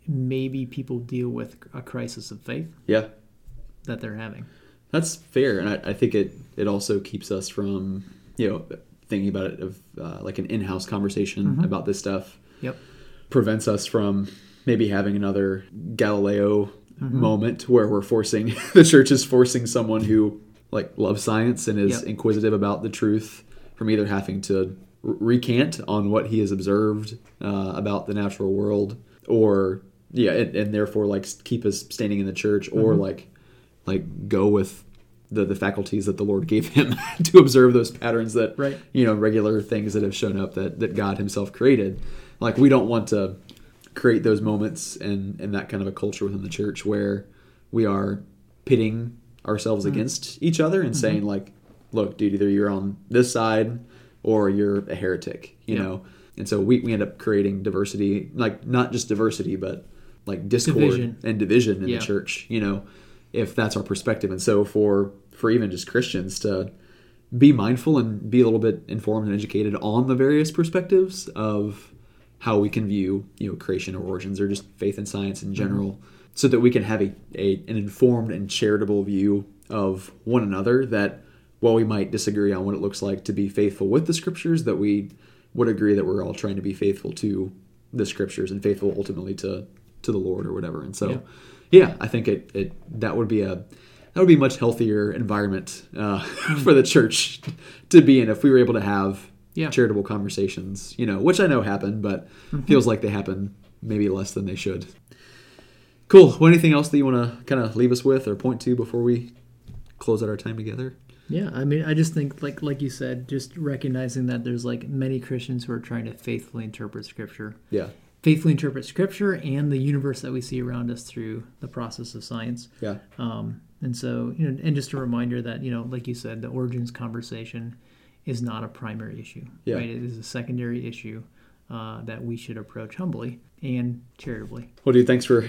maybe people deal with a crisis of faith Yeah. that they're having. That's fair, and I, I think it it also keeps us from you know thinking about it of uh, like an in-house conversation Mm-hmm. about this stuff. Yep. prevents us from maybe having another Galileo Mm-hmm. moment where we're forcing the church is forcing someone who like loves science and is Yep. inquisitive about the truth from either having to recant on what he has observed uh, about the natural world or yeah and, and therefore like keep us standing in the church or Mm-hmm. like like go with the, the faculties that the Lord gave him to observe those patterns that Right. you know regular things that have shown up that that God Himself created. Like we don't want to create those moments and and that kind of a culture within the church where we are pitting ourselves mm. against each other and mm-hmm. saying like, look, dude, either you're on this side or you're a heretic, you Yeah. know. And so we, we end up creating diversity, like not just diversity, but like discord Division. and division in Yeah. the church, you know, if that's our perspective. And so for for even just Christians to be mindful and be a little bit informed and educated on the various perspectives of how we can view you know creation or origins or just faith and science in mm-hmm. general so that we can have a, a an informed and charitable view of one another that while we might disagree on what it looks like to be faithful with the scriptures that we would agree that we're all trying to be faithful to the scriptures and faithful ultimately to to the Lord or whatever and so Yeah. Yeah, I think it, it that would be a that would be a much healthier environment uh, for the church to be in if we were able to have Yeah. charitable conversations, you know, which I know happen, but feels like they happen maybe less than they should. Cool. Well, anything else that you want to kind of leave us with or point to before we close out our time together. Yeah, I mean, I just think like like you said, just recognizing that there's like many Christians who are trying to faithfully interpret Scripture, Yeah. Faithfully interpret Scripture and the universe that we see around us through the process of science. Yeah. Um, and so, you know, and just a reminder that you know, like you said, the origins conversation is not a primary issue. Yeah. Right? It is a secondary issue uh, that we should approach humbly and charitably. Well, dude, thanks for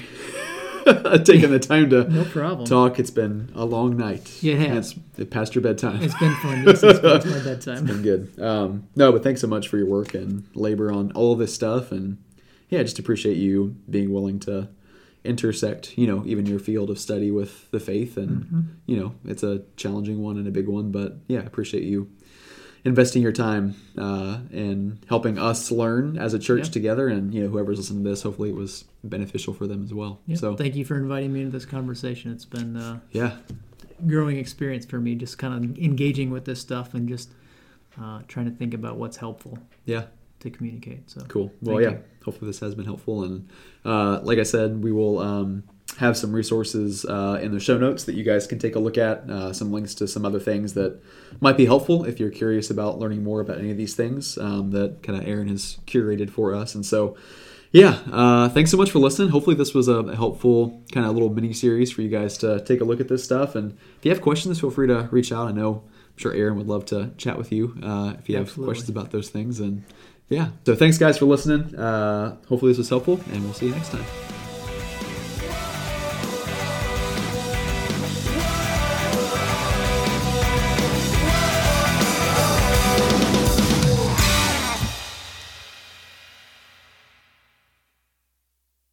taking the time to No problem. talk. It's been a long night. Yeah, it has. It's it past your bedtime. It's been fun. Past my bedtime. been good. Um, no, but thanks so much for your work and labor on all this stuff, and yeah, I just appreciate you being willing to intersect, you know, even your field of study with the faith, and you know, it's a challenging one and a big one, but yeah, I appreciate you investing your time uh, and helping us learn as a church Yeah. together, and you know, whoever's listening to this, hopefully, it was beneficial for them as well. Yeah, So thank you for inviting me into this conversation. It's been uh, yeah, growing experience for me, just kind of engaging with this stuff and just uh, trying to think about what's helpful yeah. To communicate. So Cool. Well, yeah. you. Hopefully this has been helpful, and uh, like I said, we will um, have some resources uh, in the show notes that you guys can take a look at. Uh, some links to some other things that might be helpful if you're curious about learning more about any of these things um, that kind of Aaron has curated for us. And so, yeah, uh, thanks so much for listening. Hopefully this was a helpful kind of little mini series for you guys to take a look at this stuff. And if you have questions, feel free to reach out. I know I'm sure Aaron would love to chat with you uh, if you have Absolutely. questions about those things. And yeah, so thanks guys for listening. Uh, hopefully this was helpful, and we'll see you next time.